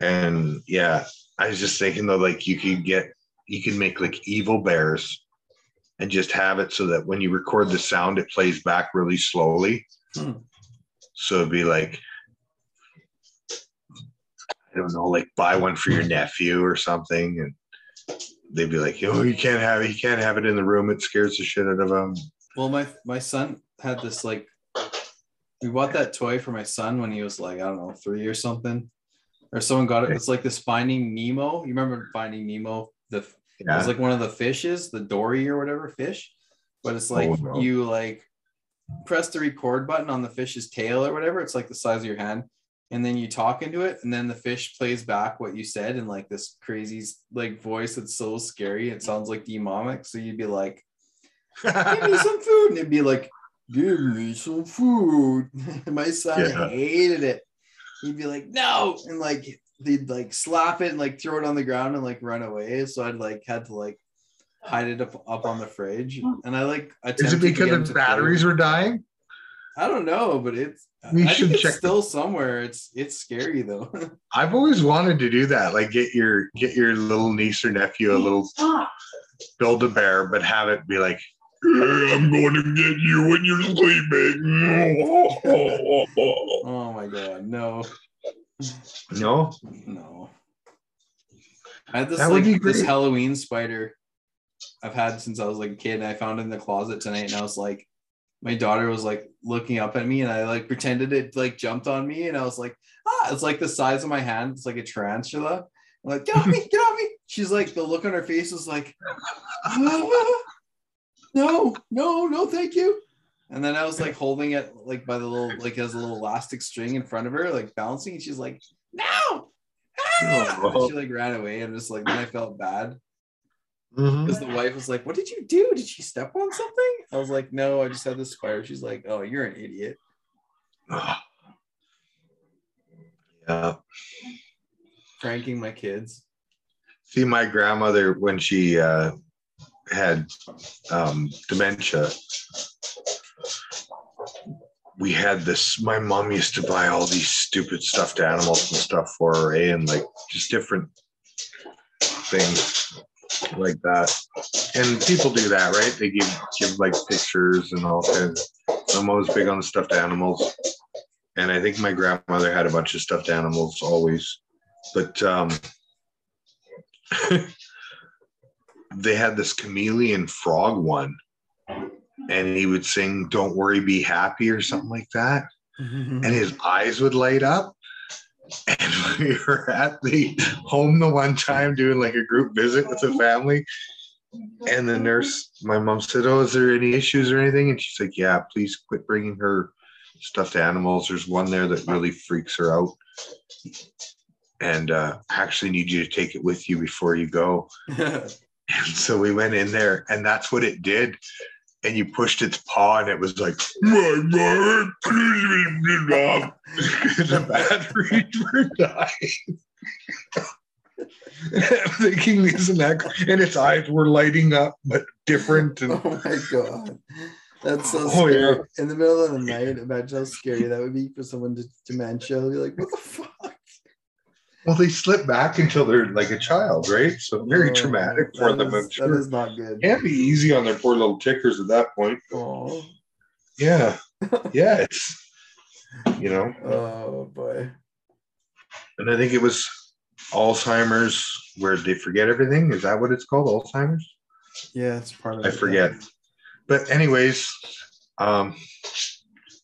Speaker 1: And yeah, I was just thinking though, like you could get, you can make like evil bears and just have it so that when you record the sound, it plays back really slowly.
Speaker 2: Hmm.
Speaker 1: So it'd be like, I don't know, like buy one for your nephew or something. And they'd be like, oh, you can't have it. You can't have it in the room. It scares the shit out of him.
Speaker 2: Well, my my son had this like we bought that toy for my son when he was like, I don't know, three or something. Or someone got it. It's like this Finding Nemo. You remember Finding Nemo? The
Speaker 1: Yeah.
Speaker 2: it's like one of the fishes, the dory or whatever fish. But it's oh, like
Speaker 1: Oh, no.
Speaker 2: you like press the record button on the fish's tail or whatever. It's like the size of your hand. And then you talk into it, and then the fish plays back what you said in like this crazy like voice that's so scary. It sounds like demonic. So you'd be like, give me some food. And it'd be like, give me some food. My son
Speaker 1: Yeah.
Speaker 2: hated it. He'd be like, no. And like they'd like slap it and like throw it on the ground and like run away. So I'd like had to like hide it up, up on the fridge. And I like
Speaker 1: Is it
Speaker 2: attempted to get
Speaker 1: because the
Speaker 2: to play
Speaker 1: batteries were dying?
Speaker 2: I don't know, but it's
Speaker 1: We
Speaker 2: I
Speaker 1: should
Speaker 2: think
Speaker 1: check
Speaker 2: it's still somewhere. It's it's scary though.
Speaker 1: I've always wanted to do that. Like get your get your little niece or nephew a little build a bear, but have it be like, "Hey, I'm going to get you when you're sleeping.
Speaker 2: oh my god, no.
Speaker 1: no,
Speaker 2: No. I had this
Speaker 1: That would
Speaker 2: like this. Halloween spider I've had since I was like a kid, and I found it in the closet tonight, and I was like, my daughter was like looking up at me, and I like pretended it like jumped on me, and I was like, ah, it's like the size of my hand, it's like a tarantula. I'm like, get off me, get off me. She's like, the look on her face was like, "Ah, no, no, no, thank you. And then I was like holding it like by the little like as a little elastic string in front of her, like bouncing. And she's like, no. Ah!
Speaker 1: Oh.
Speaker 2: She like ran away and just like then I felt bad
Speaker 1: Mhm.
Speaker 2: because the wife was like, What did you do? Did she step on something? I was like, No, I just had this spider. She's like, Oh, you're an idiot.
Speaker 1: yeah.
Speaker 2: Pranking my kids.
Speaker 1: See, my grandmother when she uh, had um, dementia, we had this. My mom used to buy all these stupid stuffed animals and stuff for her, eh? and like just different things like that. And people do that, right? They give give like pictures and all kinds. I'm always big on stuffed animals, and I think my grandmother had a bunch of stuffed animals always, but um, they had this chameleon frog one, and he would sing "Don't worry, be happy" or something like that and his eyes would light up. And we were at the home the one time doing like a group visit with the family. And the nurse, my mom said, Oh, is there any issues or anything? And she's like, Yeah, please quit bringing her stuffed animals. There's one there that really freaks her out. And uh, I actually need you to take it with you before you go. And so we went in there, and that's what it did. And you pushed its paw, and it was like, my God, please get off. the batteries were dying. I'm thinking, isn't that? And its eyes were lighting up, but different. And
Speaker 2: oh my god. That's so
Speaker 1: Oh,
Speaker 2: scary.
Speaker 1: yeah.
Speaker 2: In the middle of the night, imagine how scary that would be for someone to dementia. Be like, what the fuck?
Speaker 1: Well, they slip back until they're like a child, right? So very
Speaker 2: Oh,
Speaker 1: traumatic for them.
Speaker 2: is-
Speaker 1: sure.
Speaker 2: is not good.
Speaker 1: Can't be easy on their poor little tickers at that point.
Speaker 2: Oh,
Speaker 1: Yeah, yeah, it's you know.
Speaker 2: oh boy.
Speaker 1: And I think it was Alzheimer's where they forget everything. Is that what it's called? Alzheimer's?
Speaker 2: Yeah, it's part of
Speaker 1: I
Speaker 2: it,
Speaker 1: forget. But anyways, um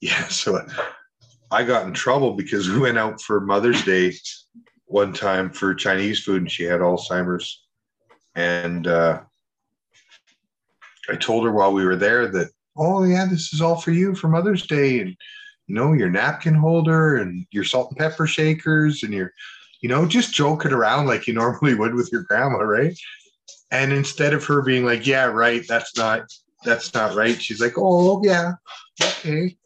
Speaker 1: yeah, so I got in trouble because we went out for Mother's Day one time for Chinese food and she had Alzheimer's. And uh I told her while we were there that, oh yeah, this is all for you for Mother's Day and you know, your napkin holder and your salt and pepper shakers and your, you know, just joking around like you normally would with your grandma, right? And instead of her being like, yeah, right, that's not that's not right. She's like, oh yeah, okay.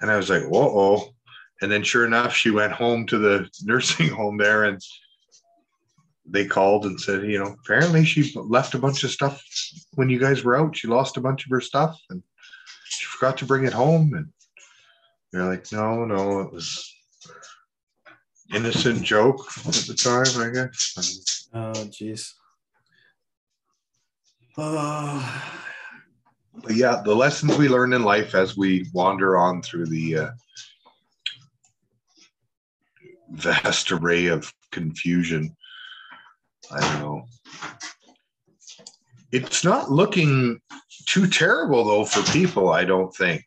Speaker 1: And I was like, whoa. And then sure enough, she went home to the nursing home there and they called and said, you know, apparently she left a bunch of stuff when you guys were out. She lost a bunch of her stuff and she forgot to bring it home. And they're like, no, no, it was innocent joke at the time, I guess.
Speaker 2: Oh, jeez. Uh,
Speaker 1: But yeah, the lessons we learn in life as we wander on through the uh, vast array of confusion. I don't know. It's not looking too terrible though for people, I don't think,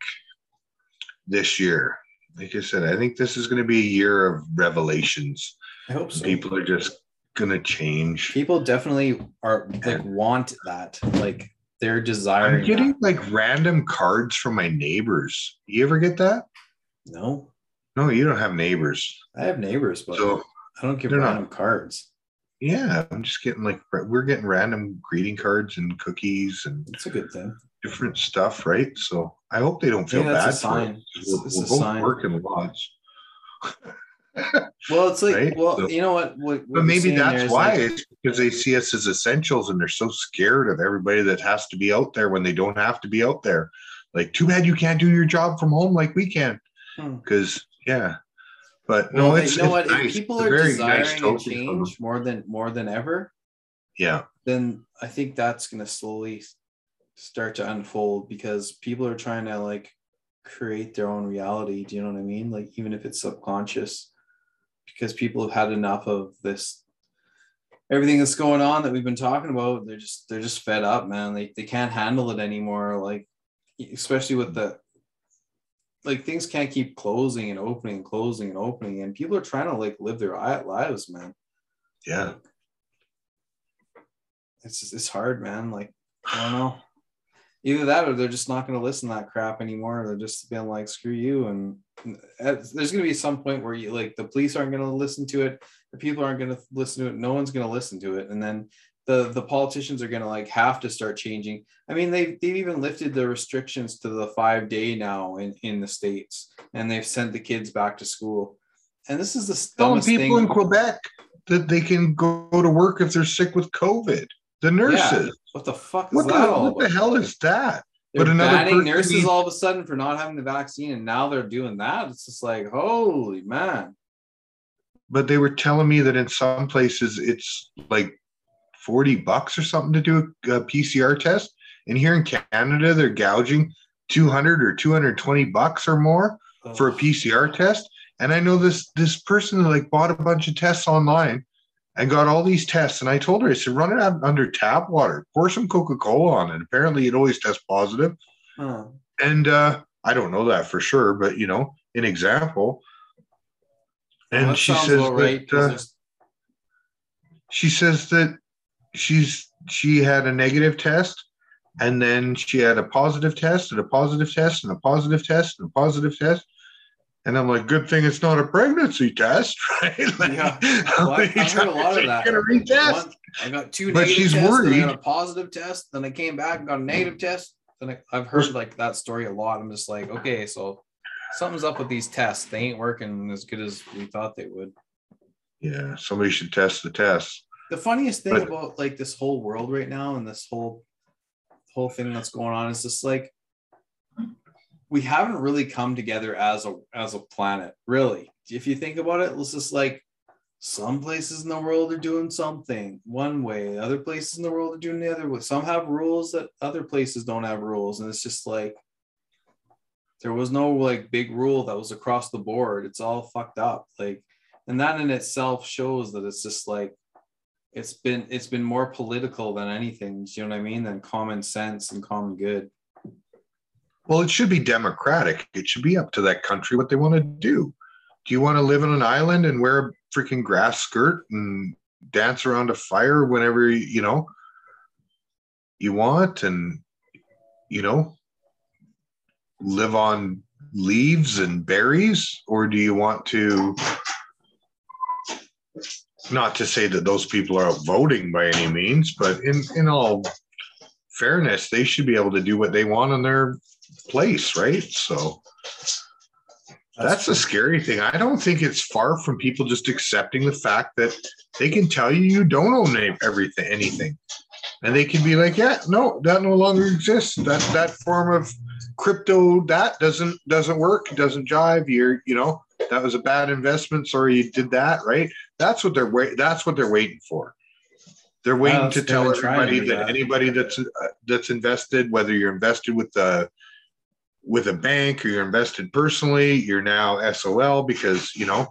Speaker 1: this year. Like I said, I think this is going to be a year of revelations.
Speaker 2: I hope so.
Speaker 1: People are just going to change.
Speaker 2: People definitely are like want that. Like they're desiring.
Speaker 1: I'm getting
Speaker 2: that.
Speaker 1: like random cards from my neighbors. You ever get that?
Speaker 2: No,
Speaker 1: No, you don't have neighbors.
Speaker 2: I have neighbors, but
Speaker 1: So
Speaker 2: I don't give
Speaker 1: they're not-
Speaker 2: random cards.
Speaker 1: yeah, I'm just getting like we're getting random greeting cards and cookies and
Speaker 2: It's a good thing.
Speaker 1: different stuff, right? So I hope they don't feel
Speaker 2: think
Speaker 1: bad. for it. We're,
Speaker 2: it's
Speaker 1: we're both
Speaker 2: sign.
Speaker 1: working lots,
Speaker 2: Well, it's like,
Speaker 1: Right?
Speaker 2: well,
Speaker 1: So-
Speaker 2: you know what? what, what
Speaker 1: but maybe that's why
Speaker 2: like,
Speaker 1: it's because they see us as essentials and they're so scared of everybody that has to be out there when they don't have to be out there. Like, too bad you can't do your job from home like we can.
Speaker 2: Hmm.
Speaker 1: Because yeah, but
Speaker 2: well,
Speaker 1: no, it's
Speaker 2: you know what?
Speaker 1: it's
Speaker 2: If people are desiring
Speaker 1: nice
Speaker 2: a
Speaker 1: token from them.
Speaker 2: change more than more than ever,
Speaker 1: Yeah,
Speaker 2: then I think that's going to slowly start to unfold because people are trying to like create their own reality. Do you know what I mean? Like even if it's subconscious, because people have had enough of this everything that's going on that we've been talking about. They're just they're just fed up, man. They they can't handle it anymore. Like especially with the like things can't keep closing and opening and closing and opening, and people are trying to like live their lives, man
Speaker 1: yeah.
Speaker 2: it's just, it's hard, man. Like I don't know. Either that or they're just not going to listen to that crap anymore. They're just being like, screw you. And there's going to be some point where you like the police aren't going to listen to it. The people aren't going to listen to it. No one's going to listen to it. And then the, the politicians are going to like have to start changing. I mean, they've, they've even lifted the restrictions to the five day now in, in the States and they've sent the kids back to school. And this is the
Speaker 1: Telling people
Speaker 2: thing.
Speaker 1: in Quebec that they can go to work if they're sick with COVID. The nurses.
Speaker 2: what the fuck is
Speaker 1: What the, what the hell is that?
Speaker 2: They're
Speaker 1: But another
Speaker 2: nurses
Speaker 1: needs-
Speaker 2: all of a sudden for not having the vaccine, and now they're doing that. It's just like, holy man.
Speaker 1: But they were telling me that in some places it's like 40 bucks or something to do a, PCR test. And here in Canada, they're gouging 200 or 220 bucks or more for a PCR test. And I know this this person like bought a bunch of tests online and got all these tests. And I told her, I said, run it out under tap water, pour some Coca-Cola on it. Apparently it always tests positive.
Speaker 2: Huh.
Speaker 1: And uh, I don't know that for sure, but you know, an example. And
Speaker 2: that
Speaker 1: she says
Speaker 2: right,
Speaker 1: that, uh, she says that she's she had a negative test and then she had a positive test and a positive test and a positive test and a positive test and i'm like good thing it's not a pregnancy test right like,
Speaker 2: Yeah. Well, I- heard a lot of that.
Speaker 1: gonna retest
Speaker 2: One- I got two
Speaker 1: But
Speaker 2: negative
Speaker 1: she's
Speaker 2: tests,
Speaker 1: worried.
Speaker 2: got a positive test, then I came back and got a negative test. Then I, I've heard like that story a lot. I'm just like, okay, so something's up with these tests. They ain't working as good as we thought they would.
Speaker 1: yeah somebody should test the test
Speaker 2: the funniest thing
Speaker 1: But-
Speaker 2: about like this whole world right now and this whole whole thing that's going on is just like we haven't really come together as a as a planet really. If you think about it it's just like some places in the world are doing something one way other places in the world are doing the other way. Some have rules that other places don't have rules and it's just like there was no like big rule that was across the board. It's all fucked up like and that in itself shows that it's just like it's been it's been more political than anything you know what i mean than common sense and common good.
Speaker 1: Well it should be democratic. It should be up to that country what they want to do. Do you want to live on an island and wear a freaking grass skirt and dance around a fire whenever you know? You want and you know live on leaves and berries? Or do you want to not to say that those people are voting by any means but in in all fairness they should be able to do what they want in their place right so That's, a scary thing. I don't think it's far from people just accepting the fact that they can tell you you don't own everything, anything, and they can be like, "Yeah, no, that no longer exists. That that form of crypto that doesn't doesn't work, doesn't jive. You're, you know, that was a bad investment. Sorry, you did that. Right? That's what they're wait. That's what they're waiting for. They're waiting
Speaker 2: Well,
Speaker 1: to tell
Speaker 2: to
Speaker 1: everybody that,
Speaker 2: that.
Speaker 1: anybody that's uh, that's invested, whether you're invested with the with a bank or you're invested personally, you're now SOL because you know.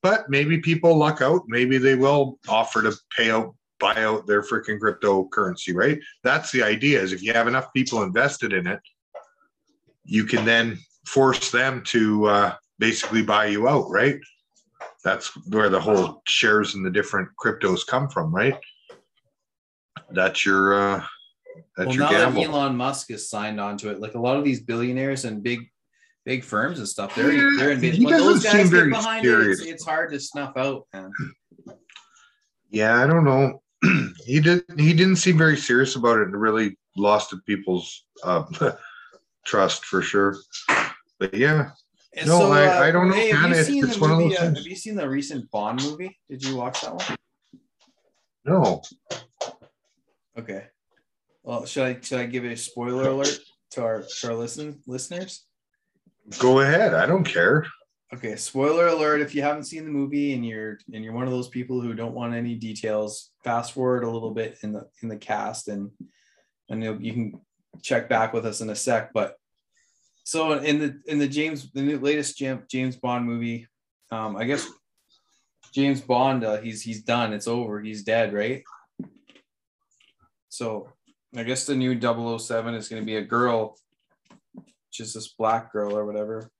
Speaker 1: But maybe people luck out. Maybe they will offer to pay out, buy out their freaking cryptocurrency. Right? That's the idea. Is if you have enough people invested in it, you can then force them to uh, basically buy you out. Right? That's where the whole shares in the different cryptos come from. Right? That's your. uh that's
Speaker 2: well,
Speaker 1: your
Speaker 2: now
Speaker 1: gamble.
Speaker 2: that Elon Musk is signed on to it, like a lot of these billionaires and big, big firms and stuff, they're
Speaker 1: Yeah,
Speaker 2: they're in.
Speaker 1: he
Speaker 2: When those guys get behind it, it's, it's hard to snuff out. Man.
Speaker 1: Yeah, I don't know. he didn't He didn't seem very serious about it, and really lost people's uh, trust for sure. But yeah,
Speaker 2: And
Speaker 1: No, I- I don't know,
Speaker 2: Hey, have you
Speaker 1: It's-
Speaker 2: seen
Speaker 1: it's
Speaker 2: the
Speaker 1: one of
Speaker 2: movie?
Speaker 1: those
Speaker 2: uh, have you seen the recent Bond movie? Did you watch that one?
Speaker 1: no.
Speaker 2: Okay. Well, should I should I give a spoiler alert to our to our listen listeners?
Speaker 1: Go ahead. I don't care.
Speaker 2: Okay, spoiler alert! If you haven't seen the movie and you're and you're one of those people who don't want any details, fast forward a little bit in the in the cast and and you can check back with us in a sec. But so in the in the James the new latest James Bond movie, um, I guess James Bond uh, he's he's done. It's over. He's dead, right? So I guess the new 007 is going to be a girl, just this black girl or whatever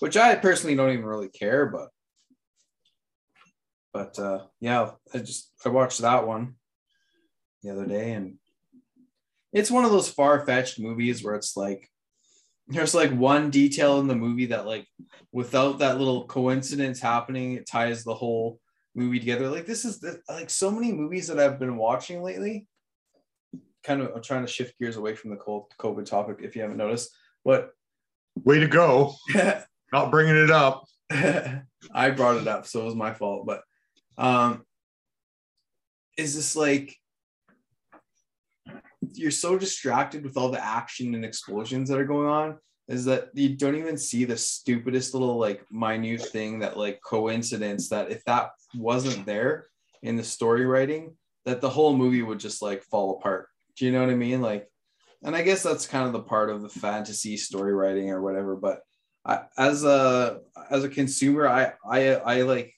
Speaker 2: which I personally don't even really care, but but uh yeah, I just I watched that one the other day and it's one of those far-fetched movies where it's like there's like one detail in the movie that like without that little coincidence happening, it ties the whole movie together. Like this is the, like so many movies that I've been watching lately. Kind of I'm trying to shift gears away from the cold COVID topic if you haven't noticed, but
Speaker 1: Way to go. Not bringing it up.
Speaker 2: I brought it up, so it was my fault. But um, is this like you're so distracted with all the action and explosions that are going on? Is that you don't even see the stupidest little like minute thing that like coincidence that if that wasn't there in the story writing, that the whole movie would just like fall apart. Do you know what I mean? Like, and I guess that's kind of the part of the fantasy story writing or whatever. But I, as a as a consumer, I I I like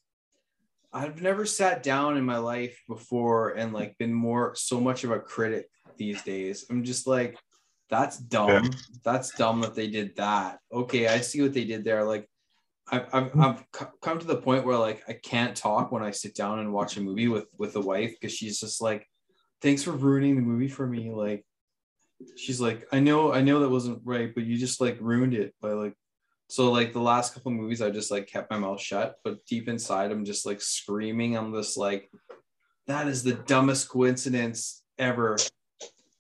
Speaker 2: I've never sat down in my life before and like been more so much of a critic these days. I'm just like, that's dumb.
Speaker 1: Yeah.
Speaker 2: That's dumb that they did that. Okay, I see what they did there. Like, I've I've, I've come to the point where like I can't talk when I sit down and watch a movie with with a wife because she's just like, thanks for ruining the movie for me. Like, she's like, I know I know that wasn't right, but you just like ruined it by like so like the last couple movies, I just like kept my mouth shut, but deep inside, I'm just like screaming. I'm just like, that is the dumbest coincidence ever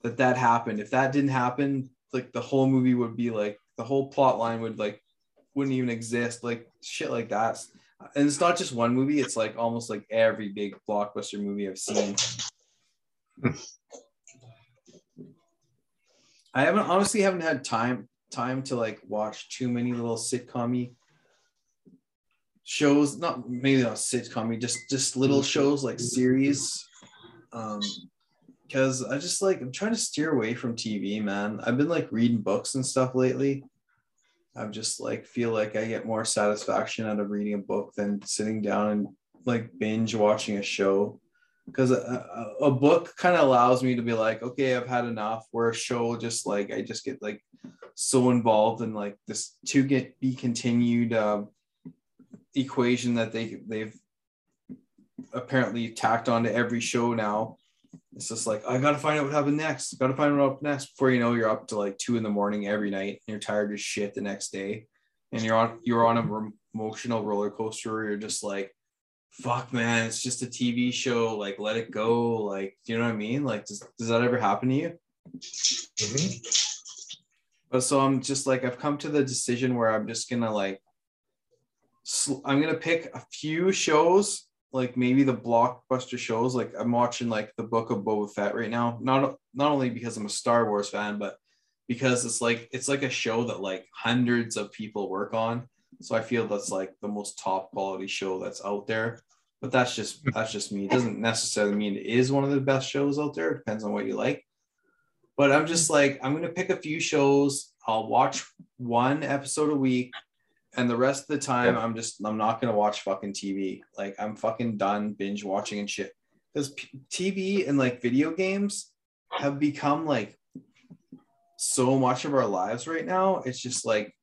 Speaker 2: that that happened. If that didn't happen, like the whole movie would be like the whole plot line would like wouldn't even exist. Like shit like that. And it's not just one movie. It's like almost like every big blockbuster movie I've seen. I haven't honestly haven't had time time to like watch too many little sitcom shows not maybe not sitcom just just little shows like series um because i just like i'm trying to steer away from tv man. I've been like reading books and stuff lately. I'm just like feel like i get more satisfaction out of reading a book than sitting down and like binge watching a show. Because a, a, book kind of allows me to be like okay i've had enough. Where a show just like i just get like so involved in like this to get be continued um, equation that they they've apparently tacked onto every show now. It's just like I gotta find out what happened next. Gotta find out what happened next before you know you're up to like two in the morning every night and you're tired as shit the next day, and you're on you're on a emotional roller coaster where you're just like, fuck man, it's just a TV show. Like let it go. Like you know what I mean? Like does does that ever happen to you? Mm-hmm. But so I'm just like I've come to the decision where I'm just gonna like I'm gonna pick a few shows, like maybe the blockbuster shows. Like I'm watching like the Book of Boba Fett right now. Not not only because I'm a Star Wars fan, but because it's like it's like a show that like hundreds of people work on. So I feel that's like the most top quality show that's out there. But that's just that's just me. It doesn't necessarily mean it is one of the best shows out there. It depends on what you like. But I'm just like I'm gonna pick a few shows. I'll watch one episode a week and the rest of the time i'm just i'm not gonna watch fucking tv like i'm fucking done binge watching and shit. Because P- tv and like video games have become like so much of our lives right now. It's just like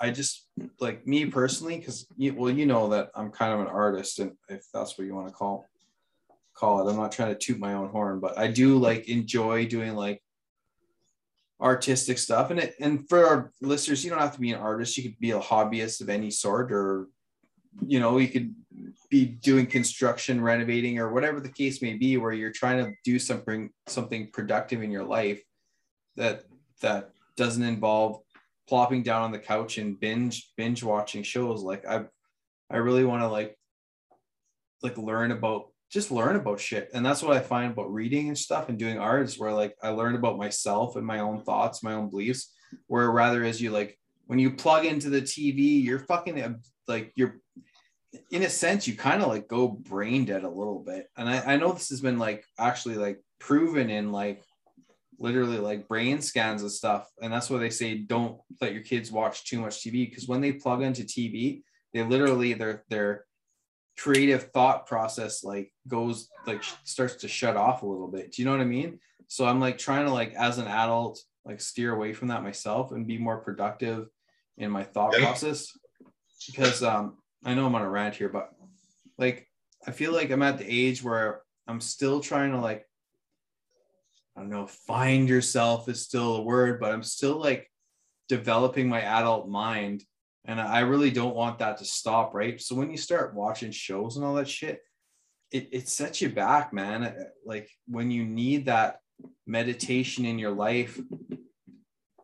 Speaker 2: i just like me personally because well you know that i'm kind of an artist and if that's what you want to call call it. I'm not trying to toot my own horn but i do like enjoy doing like artistic stuff. And it and for our listeners you don't have to be an artist. You could be a hobbyist of any sort or you know you could be doing construction renovating or whatever the case may be where you're trying to do something something productive in your life that that doesn't involve plopping down on the couch and binge binge watching shows. Like i i really want to like like learn about just learn about shit. And that's what I find about reading and stuff and doing art is where like I learn about myself and my own thoughts, my own beliefs. Where rather as you like when you plug into the TV, you're fucking um, like you're in a sense you kind of like go brain dead a little bit. And I, I know this has been like actually like proven in like literally like brain scans and stuff. And that's why they say don't let your kids watch too much TV because when they plug into TV, they literally they're they're creative thought process like goes like starts to shut off a little bit. Do you know what I mean? So I'm like trying to like as an adult like steer away from that myself and be more productive in my thought yeah. process because um I know I'm on a rant here but like I feel like I'm at the age where I'm still trying to like I don't know find yourself is still a word but I'm still like developing my adult mind and I really don't want that to stop, right? So when you start watching shows and all that shit, it, it sets you back, man. Uh, like when you need that meditation in your life,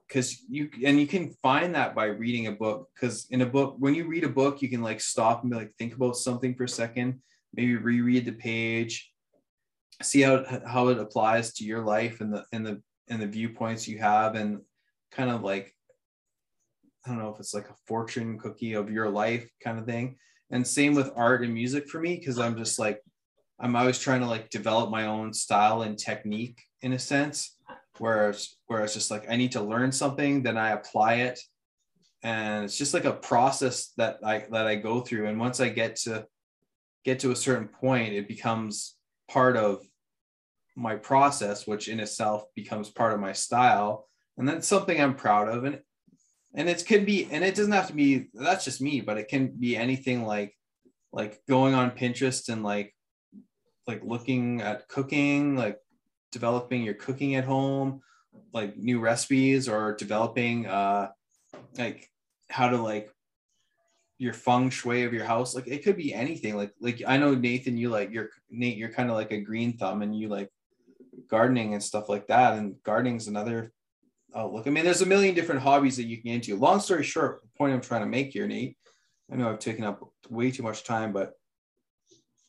Speaker 2: because you and you can find that by reading a book. Because in a book, when you read a book, you can like stop and be like, think about something for a second, maybe reread the page, see how how it applies to your life and the and the and the viewpoints you have, and kind of like I don't know if it's like a fortune cookie of your life kind of thing. And same with art and music for me, because I'm just like, I'm always trying to like develop my own style and technique in a sense, whereas where it's just like I need to learn something, then I apply it. And it's just like a process that I that I go through. And once I get to get to a certain point, it becomes part of my process, which in itself becomes part of my style. And that's something I'm proud of. And and it could be and it doesn't have to be that's just me but it can be anything like like going on pinterest and like like looking at cooking like developing your cooking at home like new recipes or developing uh like how to like your feng shui of your house. Like it could be anything. Like like i know nathan you like you're nate you're kind of like a green thumb and you like gardening and stuff like that. And gardening is another Oh, look, I mean, there's a million different hobbies that you can get into. Long story short, the point I'm trying to make here, Nate, I know I've taken up way too much time, but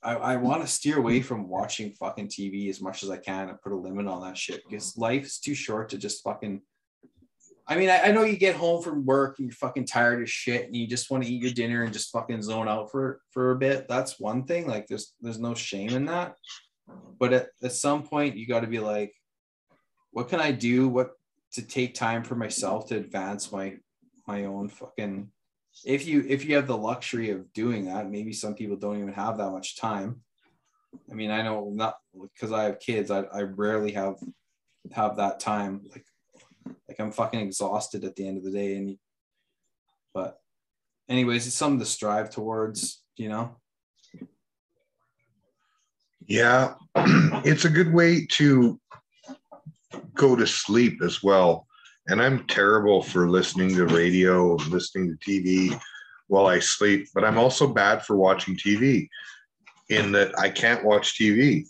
Speaker 2: I, I want to steer away from watching fucking TV as much as I can and put a limit on that shit because life's too short to just fucking. I mean, I, I know you get home from work and you're fucking tired as shit and you just want to eat your dinner and just fucking zone out for for a bit. That's one thing. Like, there's there's no shame in that. But at, at some point, you got to be like, what can I do? What to take time for myself to advance my my own fucking if you if you have the luxury of doing that maybe some people don't even have that much time. I mean i know not because i have kids I, I rarely have have that time. Like like i'm fucking exhausted at the end of the day and but anyways it's something to strive towards you know?
Speaker 1: Yeah. It's a good way to go to sleep as well. And I'm terrible for listening to radio, listening to TV while I sleep, but I'm also bad for watching TV in that I can't watch TV.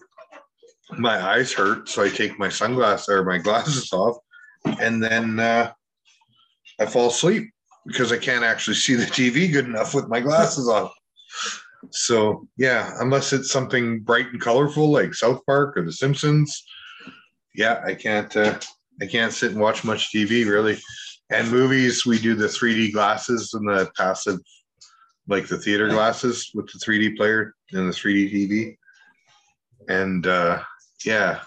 Speaker 1: My eyes hurt, so I take my sunglasses or my glasses off, and then uh, I fall asleep. because I can't actually see the TV good enough with my glasses on. So yeah, unless it's something bright and colorful like South Park or The Simpsons, yeah, I can't. Uh, I can't sit and watch much TV really. And movies, we do the 3D glasses and the passive, like the theater glasses with the 3D player and the 3D TV. And uh, yeah,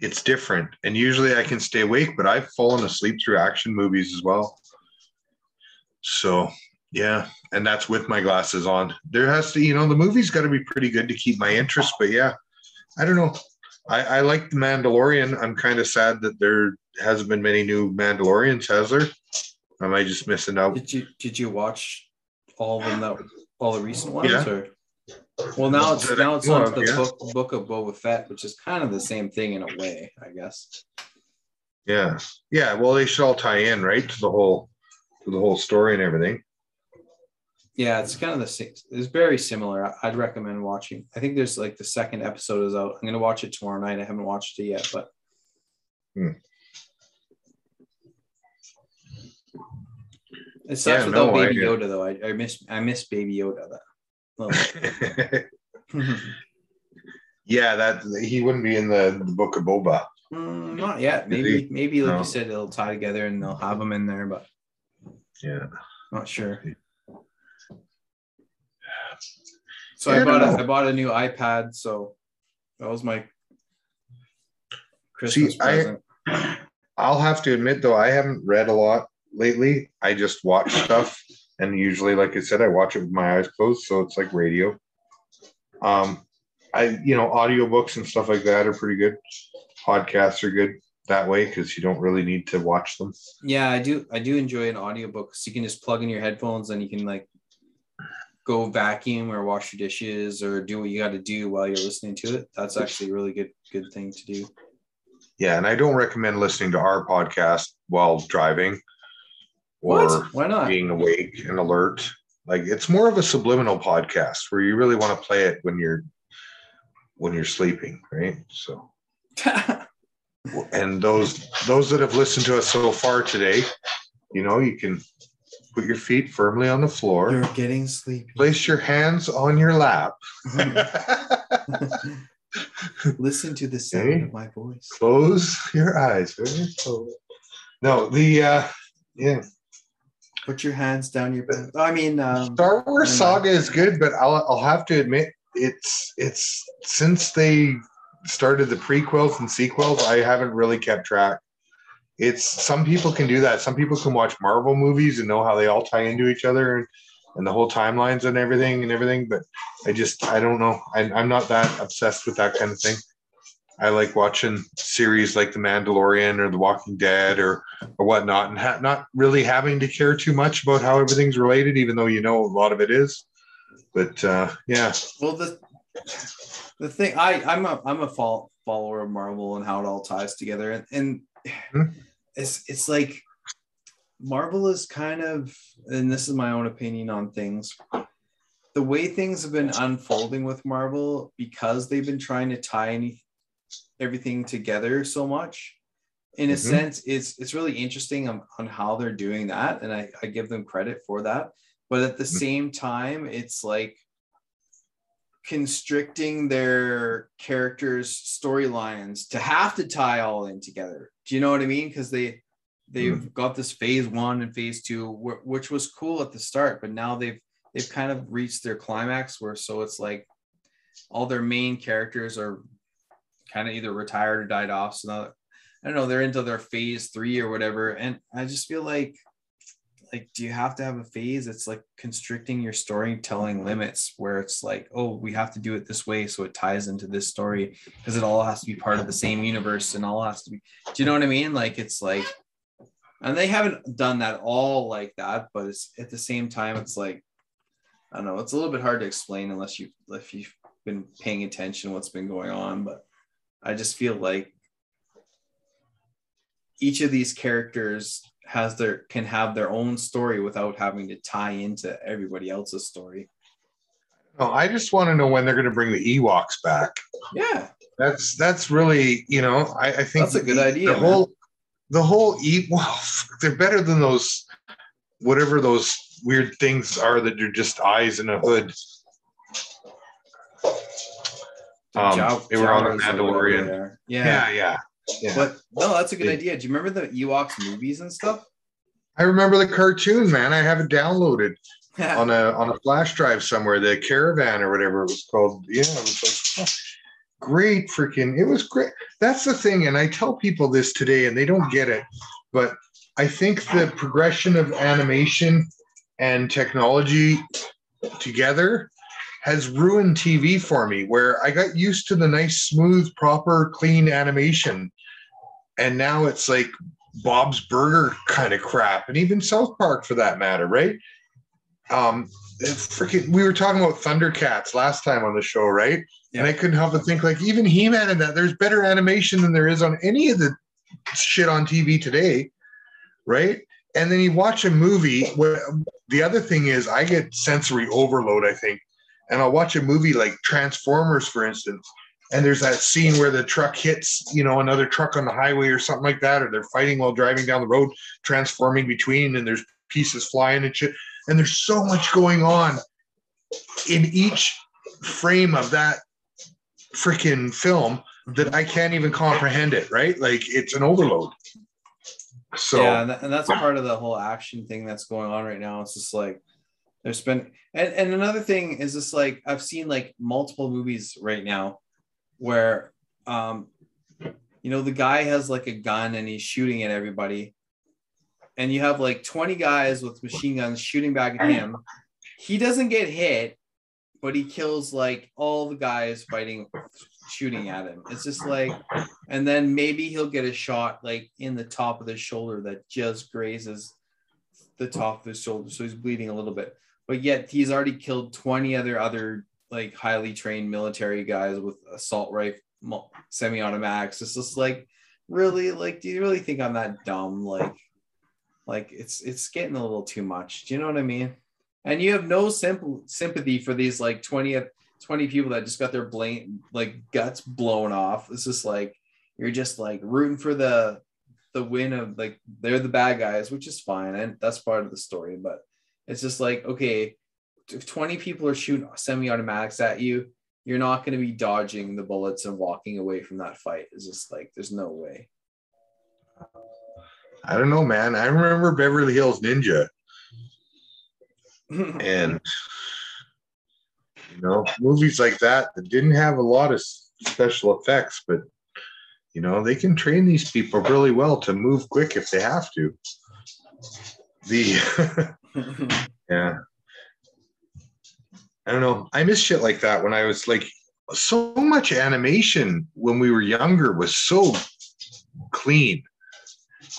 Speaker 1: it's different. And usually I can stay awake, but I've fallen asleep through action movies as well. So yeah, and that's with my glasses on. There has to, you know, the movie's got to be pretty good to keep my interest. But yeah, I don't know. I, I like the Mandalorian. I'm kind of sad that there hasn't been many new Mandalorians, has there? Am I just missing out?
Speaker 2: Did you did you watch all of them that all the recent ones?
Speaker 1: Yeah.
Speaker 2: Or well now it's now it's on the
Speaker 1: yeah.
Speaker 2: book book of Boba Fett, which is kind of the same thing in a way, I guess.
Speaker 1: Yeah, yeah. Well, they should all tie in, right, to the whole, to the whole story and everything.
Speaker 2: Yeah, it's kind of the same. It's very similar. I'd recommend watching. I think there's like the second episode is out. I'm gonna watch it tomorrow night. I haven't watched it yet, but
Speaker 1: Hmm.
Speaker 2: it sucks
Speaker 1: Yeah,
Speaker 2: without
Speaker 1: no,
Speaker 2: Baby Yoda though. I, I miss I miss Baby Yoda. That.
Speaker 1: yeah, that he wouldn't be in the, the book of Boba.
Speaker 2: Mm, not yet. Maybe maybe like
Speaker 1: No.
Speaker 2: you said, it'll tie together and they'll have him in there, but
Speaker 1: Yeah.
Speaker 2: not sure. So I
Speaker 1: I
Speaker 2: bought a. I bought a new iPad. So that was my Christmas
Speaker 1: See, I-
Speaker 2: present.
Speaker 1: I'll have to admit though, I haven't read a lot lately. I just watch stuff, and usually, like I said, I watch it with my eyes closed, so it's like radio. Um, I you know, audiobooks and stuff like that are pretty good. Podcasts are good that way because you don't really need to watch them.
Speaker 2: Yeah, I do. I do enjoy an audiobook. So you can just plug in your headphones and you can like go vacuum or wash your dishes or do what you got to do while you're listening to it. That's actually a really good good thing to do.
Speaker 1: Yeah, and I don't recommend listening to our podcast while driving or
Speaker 2: What? Why not?
Speaker 1: being awake and alert. Like it's more of a subliminal podcast where you really want to play it when you're when you're sleeping, right? So and those those that have listened to us so far today, you know, you can put your feet firmly on the floor,
Speaker 2: you're getting sleepy.
Speaker 1: place your hands on your lap,
Speaker 2: Listen to the sound
Speaker 1: Okay.
Speaker 2: of my voice.
Speaker 1: close your eyes. very slowly. No, the uh yeah,
Speaker 2: Put your hands down your pants. I mean, um,
Speaker 1: Star Wars Saga is good, but I'll I'll have to admit it's it's since they started the prequels and sequels, I haven't really kept track. It's some people can do that. Some people can watch Marvel movies and know how they all tie into each other and, and the whole timelines and everything and everything. But I just I don't know. I, I'm not that obsessed with that kind of thing. I like watching series like The Mandalorian or The Walking Dead or or whatnot, and ha- not really having to care too much about how everything's related, even though you know a lot of it is. But uh, yeah,
Speaker 2: well, the the thing I I'm a I'm a fol- follower of Marvel and how it all ties together, and, and
Speaker 1: Hmm.
Speaker 2: It's it's like Marvel is kind of, and this is my own opinion on things. The way things have been unfolding with Marvel because they've been trying to tie any everything together so much. In a
Speaker 1: Mhm.
Speaker 2: sense, it's it's really interesting on, on how they're doing that, and I, I give them credit for that. But at the
Speaker 1: Mhm.
Speaker 2: same time, it's like constricting their characters' storylines to have to tie all in together. Do you know what I mean? Because they they've mm-hmm. got this phase one and phase two, wh- which was cool at the start, but now they've they've kind of reached their climax where so it's like all their main characters are kind of either retired or died off. So now I don't know, they're into their phase three or whatever. And I just feel like like do you have to have a phase it's like constricting your storytelling limits where it's like oh we have to do it this way so it ties into this story because it all has to be part of the same universe and all has to be do you know what i mean? Like it's like and they haven't done that all like that but it's at the same time it's like i don't know it's a little bit hard to explain unless you if you've been paying attention what's been going on but i just feel like each of these characters has their can have their own story without having to tie into everybody else's story.
Speaker 1: no, I just want to know when they're going to bring the Ewoks back.
Speaker 2: Yeah,
Speaker 1: That's that's really you know I, I think
Speaker 2: That's a good
Speaker 1: the-
Speaker 2: idea,
Speaker 1: The
Speaker 2: man.
Speaker 1: whole the whole well they're better than those whatever those weird things are that are just eyes in a hood. Um,
Speaker 2: Jaw-
Speaker 1: they were on the
Speaker 2: Jawas or whatever
Speaker 1: Mandalorian.
Speaker 2: Yeah.
Speaker 1: Yeah, yeah. Yeah.
Speaker 2: But no, that's a good idea. Do you remember the Ewoks movies and stuff?
Speaker 1: I remember the cartoon, man. I have it downloaded on a on a flash drive somewhere, the caravan or whatever it was called. Yeah, it was like oh, great freaking it was great. That's the thing, and I tell people this today and they don't get it, but I think the progression of animation and technology together has ruined TV for me where I got used to the nice, smooth, proper, clean animation. And now it's like Bob's Burger kind of crap, and even South Park for that matter, right? Um, freaking, we were talking about Thundercats last time on the show, right?
Speaker 2: Yeah.
Speaker 1: And I couldn't help but think, like, even He Man and that, there's better animation than there is on any of the shit on TV today, right? And then you watch a movie. Where the other thing is, I get sensory overload. I think, and I'll watch a movie like Transformers, for instance, and there's that scene where the truck hits, you know, another truck on the highway or something like that, or they're fighting while driving down the road, transforming between, and there's pieces flying and shit. And there's so much going on in each frame of that freaking film that I can't even comprehend it, right? Like it's an overload. So
Speaker 2: yeah, and, that, and that's part of the whole action thing that's going on right now. It's just like there's been and, and another thing is just like I've seen like multiple movies right now where um you know the guy has like a gun and he's shooting at everybody. And you have like 20 guys with machine guns shooting back at him. He doesn't get hit but he kills like all the guys fighting shooting at him. It's just like and then maybe he'll get a shot like in the top of the shoulder that just grazes the top of his shoulder so he's bleeding a little bit. But yet he's already killed 20 other other like highly trained military guys with assault rifle semi-automatics. It's just like really like do you really think i'm that dumb? Like like it's it's getting a little too much. Do you know what i mean? And you have no simple sympathy for these like 20 20 people that just got their blame like guts blown off. It's just like you're just like rooting for the the win of like they're the bad guys which is fine. And that's part of the story but it's just like okay if 20 people are shooting semi-automatics at you you're not going to be dodging the bullets and walking away from that fight it's just like there's no way
Speaker 1: I don't know, man. I remember Beverly Hills Ninja and you know movies like that that didn't have a lot of special effects, but you know they can train these people really well to move quick if they have to. The yeah. I don't know. I miss shit like that when I was like so much animation when we were younger was so clean.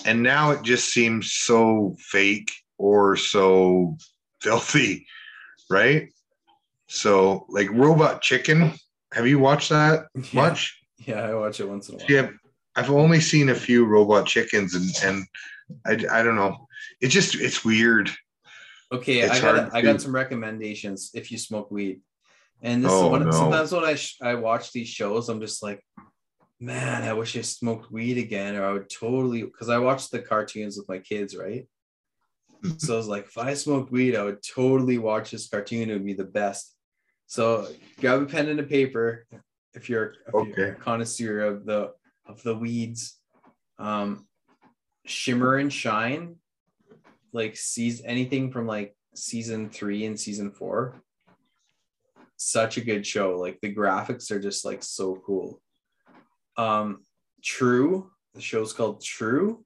Speaker 1: And now it just seems so fake or so filthy, right? So like Robot Chicken, have you watched that
Speaker 2: Yeah.
Speaker 1: much?
Speaker 2: yeah i watch it once in a while
Speaker 1: Yeah, I've only seen a few Robot Chickens and and I, I don't know. It just it's weird.
Speaker 2: Okay,
Speaker 1: It's
Speaker 2: I got I got some recommendations if you smoke weed. And this
Speaker 1: Oh,
Speaker 2: is one,
Speaker 1: no.
Speaker 2: sometimes when I sh- I watch these shows, I'm just like, man, I wish I smoked weed again, or I would totally because I watched the cartoons with my kids, right?
Speaker 1: Mhm.
Speaker 2: So I was like, if I smoked weed, I would totally watch this cartoon. It would be the best. So grab a pen and a paper if you're, if you're a connoisseur of the of the weeds. Um, shimmer and shine like sees anything from like season three and season four such a good show. Like the graphics are just like so cool. Um true the show's called true.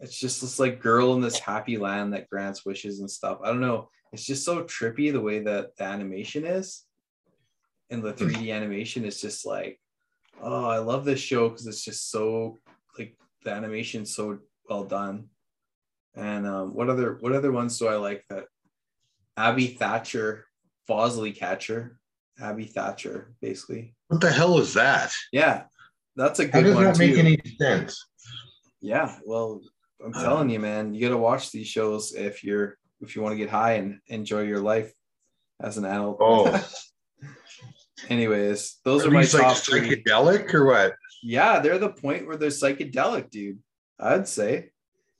Speaker 2: It's just this like girl in this happy land that grants wishes and stuff. I don't know. It's just so trippy the way that the animation is. And the 3d animation is just like oh i love this show because it's just so like the animation's so well done and um, what other what other ones do I like that? Abby Hatcher, Bosley Catcher, Abby Hatcher, basically.
Speaker 1: What the hell is that?
Speaker 2: Yeah, that's a good one.
Speaker 1: How does
Speaker 2: one
Speaker 1: that make
Speaker 2: too.
Speaker 1: any sense?
Speaker 2: Yeah, well, I'm
Speaker 1: Uh,
Speaker 2: telling you, man, you got to watch these shows if you're if you want to get high and enjoy your life as an adult.
Speaker 1: Oh,
Speaker 2: Anyways, those are,
Speaker 1: are
Speaker 2: my
Speaker 1: like
Speaker 2: top three.
Speaker 1: psychedelic or what?
Speaker 2: Yeah, they're the point where they're psychedelic, dude. I'd say.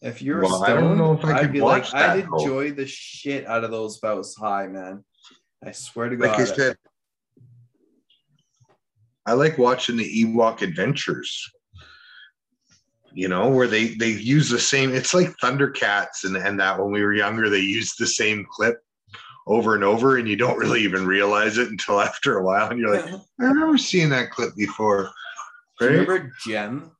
Speaker 2: If you're
Speaker 1: Well,
Speaker 2: stoned,
Speaker 1: I don't know if I
Speaker 2: I'd
Speaker 1: could
Speaker 2: be
Speaker 1: watch
Speaker 2: like, I'd
Speaker 1: though.
Speaker 2: enjoy the shit out of those bouts high, man. I swear to
Speaker 1: like
Speaker 2: God.
Speaker 1: I said, I like watching the Ewok Adventures. You know, where they they use the same. It's like Thundercats and and that when we were younger, they used the same clip over and over, and you don't really even realize it until after a while, and you're like, I remember seeing that clip before. Right?
Speaker 2: remember Jem?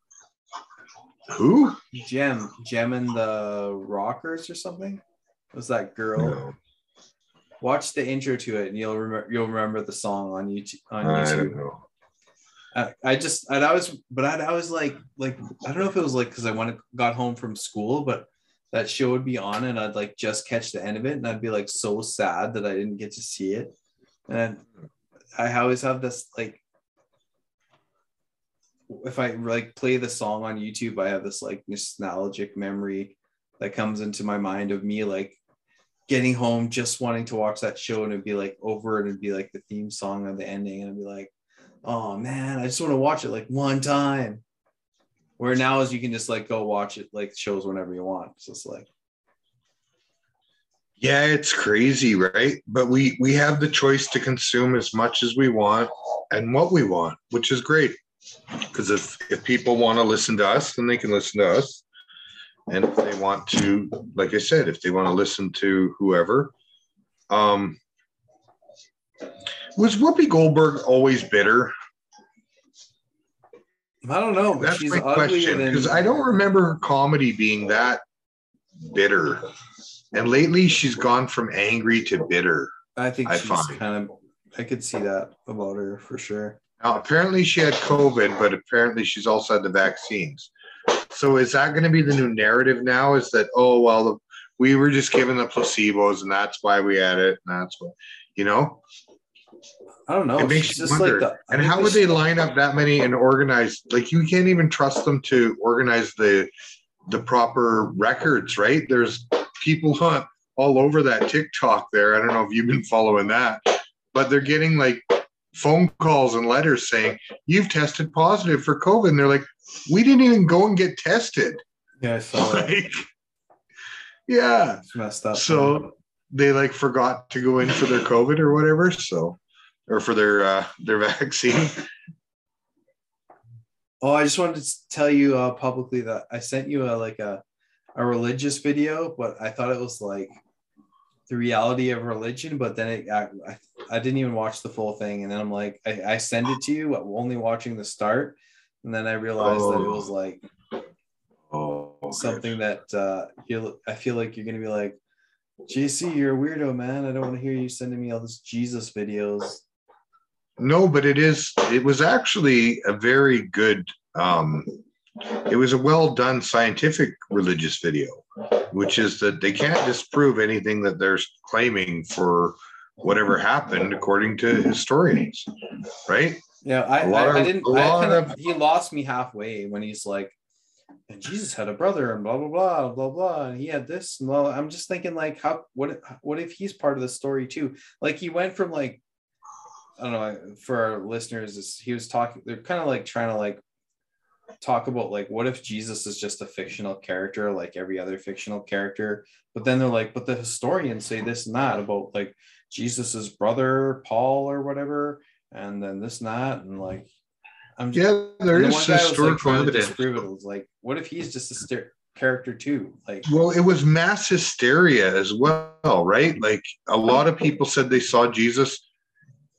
Speaker 1: Who?
Speaker 2: Jem, Jem and the Rockers or something? Was that girl?
Speaker 1: No,
Speaker 2: Watch the intro to it, and you'll remember. You'll remember the song on YouTube. On
Speaker 1: I
Speaker 2: YouTube.
Speaker 1: don't know.
Speaker 2: I, I just and I was but I, I was like like I don't know if it was like because I went got home from school but that show would be on and I'd like just catch the end of it and I'd be like so sad that I didn't get to see it and I always have this like if I like play the song on YouTube I have this like nostalgic memory that comes into my mind of me like getting home just wanting to watch that show and it'd be like over and it'd be like the theme song of the ending and I'd be like oh man, I just want to watch it like one time. Where now is you can just like go watch it like shows whenever you want. It's just like
Speaker 1: Yeah, it's crazy, right? But we we have the choice to consume as much as we want and what we want, which is great. Because if if people want to listen to us, then they can listen to us. And if they want to, like I said, if they want to listen to whoever, um, was Whoopi Goldberg always bitter?
Speaker 2: I don't know,
Speaker 1: That's
Speaker 2: she's
Speaker 1: my question because I don't remember her comedy being that bitter. And lately, she's gone from angry to bitter.
Speaker 2: I think
Speaker 1: I
Speaker 2: she's
Speaker 1: find.
Speaker 2: kind of I could see that about her for sure.
Speaker 1: Now, apparently, she had COVID, but apparently, she's also had the vaccines. So, is that going to be the new narrative now? Is that oh well, we were just given the placebos, and that's why we had it, and that's what you know?
Speaker 2: I don't know.
Speaker 1: it makes you wonder.
Speaker 2: like the
Speaker 1: and how would they line up that many and organize? Like, you can't even trust them to organize the the proper records, right? There's people all over that TikTok there. I don't know if you've been following that, but they're getting like phone calls and letters saying you've tested positive for COVID. And they're like, we didn't even go and get tested.
Speaker 2: Yeah, I saw that.
Speaker 1: Yeah.
Speaker 2: It's messed up.
Speaker 1: So they like forgot to go in for their COVID or whatever. So, or for their uh, their vaccine.
Speaker 2: Oh, I just wanted to tell you uh, publicly that I sent you a like a a religious video, but I thought it was like the reality of religion. But then it, I, I I didn't even watch the full thing, and then I'm like, I, I send it to you, only watching the start, and then I realized that it was
Speaker 1: Oh.
Speaker 2: like
Speaker 1: Oh,
Speaker 2: something that uh, you I feel like you're gonna be like, JC, you're a weirdo, man. I don't want to hear you sending me all this Jesus videos.
Speaker 1: No, but it is. It was actually a very good. Um, it was a well done scientific religious video, which is that they can't disprove anything that they're claiming for whatever happened according to historians, right?
Speaker 2: Yeah, I, I, I didn't.
Speaker 1: a
Speaker 2: I
Speaker 1: lot
Speaker 2: kinda,
Speaker 1: of-
Speaker 2: he lost me halfway when he's like, and Jesus had a brother and blah blah blah blah blah, and he had this. And well, I'm just thinking like, how what what if he's part of the story too? Like he went from like, I don't know. For our listeners, he was talking. They're kind of like trying to like talk about like what if Jesus is just a fictional character like every other fictional character, but then they're like, but the historians say this and that about like Jesus's brother Paul or whatever and then this and that and like I'm just
Speaker 1: Yeah, there
Speaker 2: is the
Speaker 1: is
Speaker 2: one guy was like
Speaker 1: historical evidence.
Speaker 2: it. It was like, what if he's just a ster- character too? Like,
Speaker 1: Well, it was mass hysteria as well, right? Like a lot of people said they saw Jesus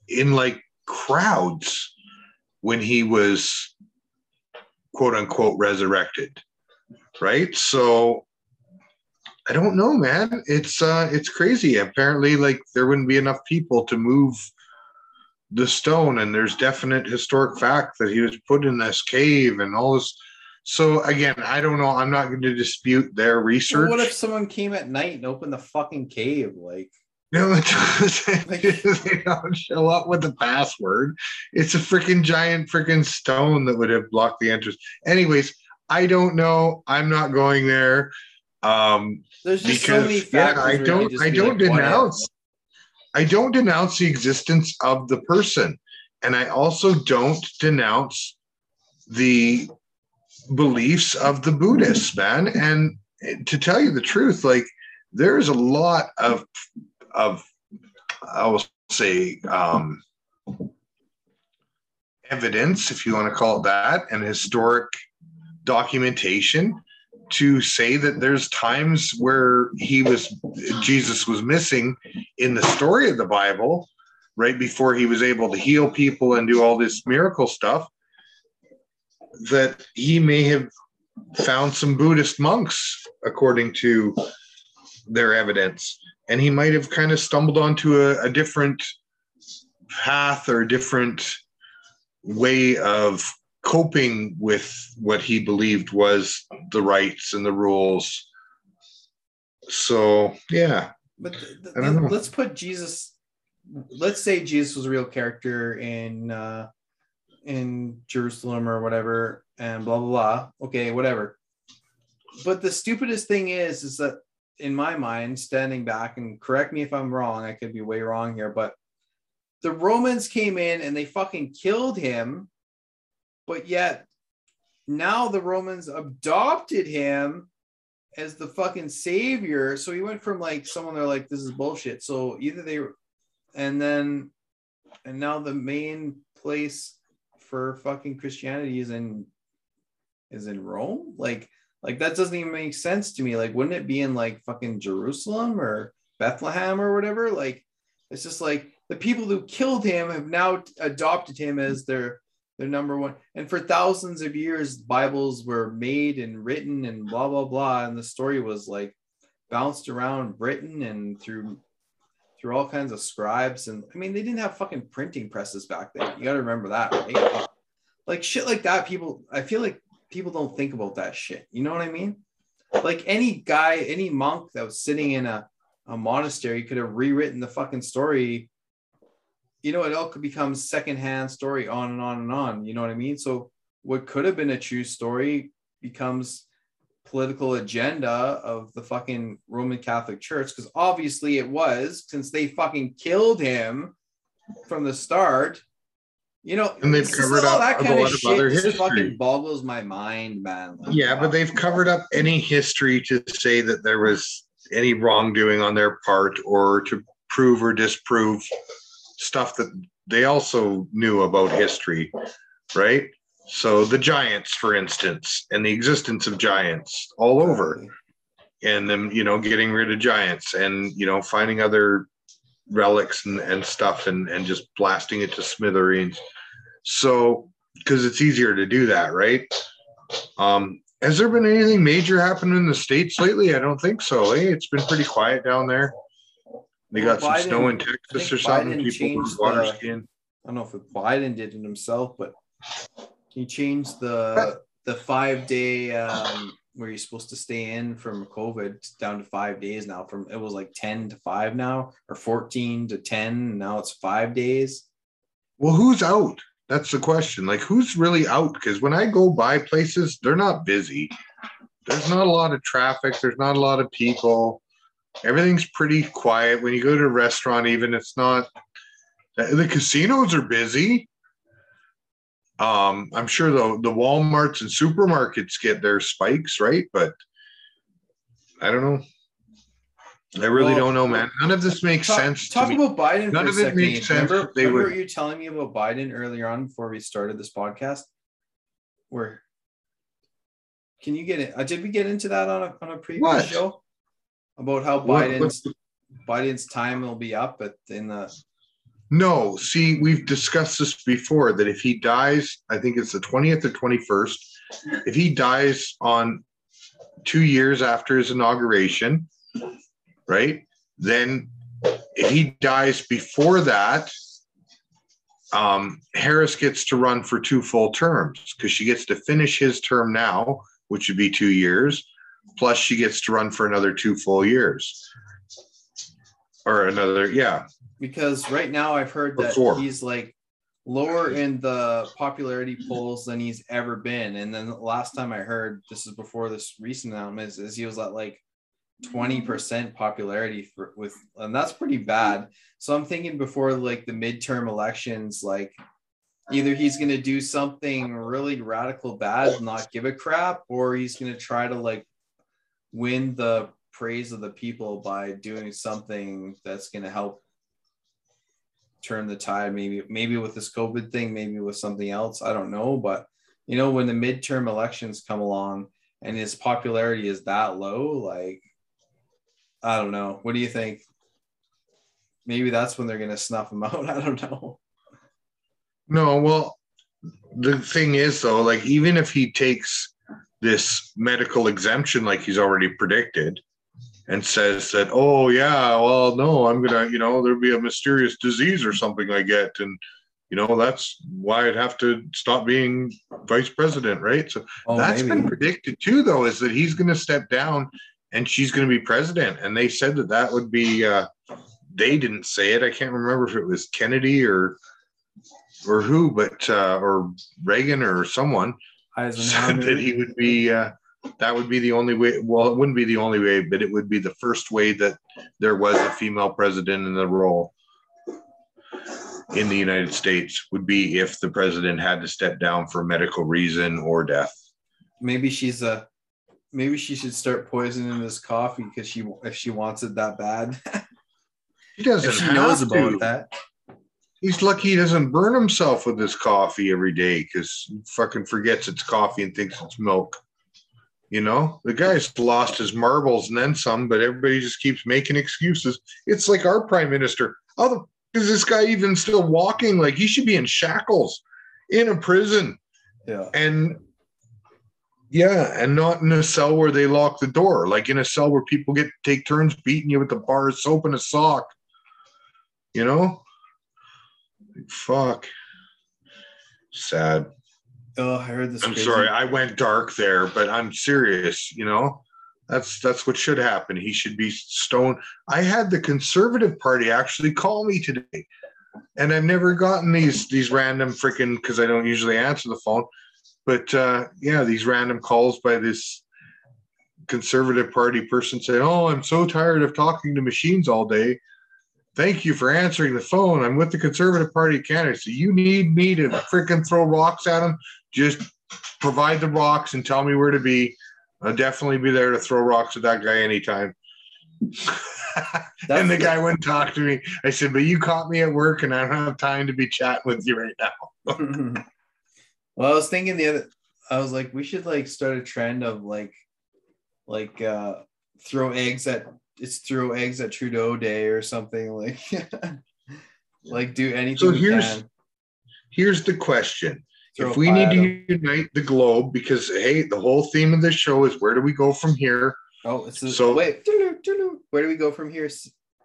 Speaker 1: in like crowds when he was quote unquote resurrected. Right? So I don't know, man. It's uh it's crazy. Apparently like there wouldn't be enough people to move the stone and there's definite historic fact that he was put in this cave and all this so again, I don't know. I'm not going to dispute their
Speaker 2: well,
Speaker 1: research.
Speaker 2: what if someone came at night and opened the fucking cave? Like,
Speaker 1: No, it doesn't. they don't show up with the password. It's a freaking giant freaking stone that would have blocked the entrance. Anyways, I don't know. I'm not going there. Um,
Speaker 2: there's just so many
Speaker 1: because yeah. I don't. I don't
Speaker 2: like,
Speaker 1: denounce. I don't denounce the existence of the person, and I also don't denounce the beliefs of the Buddhists, man. And to tell you the truth, like there's a lot of of I will say um, evidence, if you want to call it that, and historic documentation to say that there's times where he was Jesus was missing in the story of the Bible right before he was able to heal people and do all this miracle stuff that he may have found some Buddhist monks according to their evidence and he might have kind of stumbled onto a, a different path or a different way of coping with what he believed was the rights and the rules. So yeah,
Speaker 2: but let's put Jesus. Let's say Jesus was a real character in uh, in Jerusalem or whatever, and blah blah blah. Okay, whatever. But the stupidest thing is, is that in my mind, standing back and correct me if I'm wrong, I could be way wrong here, but the Romans came in and they fucking killed him but yet now the Romans adopted him as the fucking savior. So he went from like someone they're like, this is bullshit. So either they, and then, and now the main place for fucking Christianity is in, is in Rome. Like, like that doesn't even make sense to me. Like, wouldn't it be in like fucking Jerusalem or Bethlehem or whatever? Like, it's just like the people who killed him have now adopted him as their they're number one. And for thousands of years, Bibles were made and written and blah blah blah. And the story was like bounced around Britain and through through all kinds of scribes. And I mean, they didn't have fucking printing presses back then. You got to remember that, right? Like shit like that. People, I feel like people don't think about that shit. You know what I mean? Like any guy, any monk that was sitting in a, a monastery could have rewritten the fucking story you know, it all could become secondhand story on and on and on. You know what I mean? So what could have been a true story becomes political agenda of the fucking Roman Catholic Church because obviously it was since they fucking killed him from the start. You know,
Speaker 1: and they've covered up that kind
Speaker 2: of, of shit. Other history. fucking boggles my mind, man.
Speaker 1: Like, yeah, wow. but they've covered up any history to say that there was any wrongdoing on their part or to prove or disprove stuff that they also knew about history, right? So the giants, for instance, and the existence of giants all over, and them, you know, getting rid of giants and you know finding other relics and, and stuff and and just blasting it to smithereens. So because it's easier to do that, right? Um, has there been anything major happening in the states lately? I don't think so. Hey, it's been pretty quiet down there. They got some snow in Texas or something.
Speaker 2: Biden People with water the. I don't know if Biden did it himself, but he changed the the five day um, where you're supposed to stay in from COVID down to five days now. From it was like ten to five now, or fourteen to ten. Now it's five days.
Speaker 1: Well, who's out? That's the question. Like, who's really out? Because when I go by places, they're not busy. There's not a lot of traffic. There's not a lot of people everything's pretty quiet. When you go to a restaurant, even it's not the casinos are busy. Um, I'm sure the the Walmarts and supermarkets get their spikes, right? But I don't know. I really well, don't know, man. None of this makes
Speaker 2: talk,
Speaker 1: sense.
Speaker 2: Talk about Biden. None of it makes sense. Remember, they remember were you telling me about Biden earlier on before we started this podcast? Where can you get it? Uh, did we get into that on a on a previous what? show? about how Biden's Biden's time will be up at in the
Speaker 1: no, see, we've discussed this before that if he dies, I think it's the 20th or 21st, if he dies on two years after his inauguration, right? Then if he dies before that, um, Harris gets to run for two full terms because she gets to finish his term now, which would be two years, plus she gets to run for another two full years or another yeah
Speaker 2: because right now i've heard that Before. he's like lower in the popularity polls than he's ever been and then the last time i heard this is before this recent announcement is, is he was at like 20% popularity for with and that's pretty bad so i'm thinking before like the midterm elections like either he's going to do something really radical bad and not give a crap or he's going to try to like win the praise of the people by doing something that's going to help turn the tide maybe maybe with this covid thing maybe with something else i don't know but you know when the midterm elections come along and his popularity is that low like i don't know. What do you think? Maybe that's when they're going to snuff him out. I don't know.
Speaker 1: No, well, the thing is though, like even if he takes this medical exemption like he's already predicted and says that, oh yeah, well, no, I'm gonna, you know, there'll be a mysterious disease or something I get, and you know, that's why I'd have to stop being vice president, right? So
Speaker 2: oh,
Speaker 1: that's
Speaker 2: maybe.
Speaker 1: been predicted too, though, is that he's gonna step down and she's gonna be president. And they said that that would be uh they didn't say it. I can't remember if it was Kennedy or or who, but uh, or Reagan or someone said that he would be. Uh, that would be the only way. Well, it wouldn't be the only way, but it would be the first way that there was a female president in the role in the United States. Would be if the president had to step down for medical reason or death.
Speaker 2: maybe she's a maybe she should start poisoning his coffee because she if she wants it that bad
Speaker 1: He doesn't
Speaker 2: she knows
Speaker 1: to.
Speaker 2: about that
Speaker 1: He's lucky he doesn't burn himself with his coffee every day because fucking forgets it's coffee and thinks it's milk. You know, the guy's lost his marbles and then some, but everybody just keeps making excuses. It's like our prime minister. How the is this guy even still walking? Like he should be in shackles in a prison
Speaker 2: yeah
Speaker 1: and yeah, and not in a cell where they lock the door, like in a cell where people get take turns beating you with the bar of soap and a sock. You know? Fuck. Sad.
Speaker 2: Oh i heard this
Speaker 1: I'm
Speaker 2: crazy-
Speaker 1: sorry, I went dark there, but I'm serious, you know? That's that's what should happen. He should be stoned. I had the conservative party actually call me today. And I've never gotten these these random freaking because I don't usually answer the phone. But uh yeah, these random calls by this conservative party person saying, Oh, I'm so tired of talking to machines all day. Thank you for answering the phone. I'm with the Conservative Party Canada. So you need me to freaking throw rocks at them? Just provide the rocks and tell me where to be. I'll definitely be there to throw rocks at that guy anytime. and the guy wouldn't talk to me. I said, But you caught me at work and I don't have time to be chatting with you right now.
Speaker 2: well i was thinking the other i was like we should like start a trend of like like uh throw eggs at it's throw eggs at trudeau day or something like like do anything
Speaker 1: So here's-. Here's the question. If we need to
Speaker 2: 'em.
Speaker 1: unite the globe, because hey, the whole theme of this show is where do we go from here?
Speaker 2: oh it's
Speaker 1: so-
Speaker 2: wait where do we go from here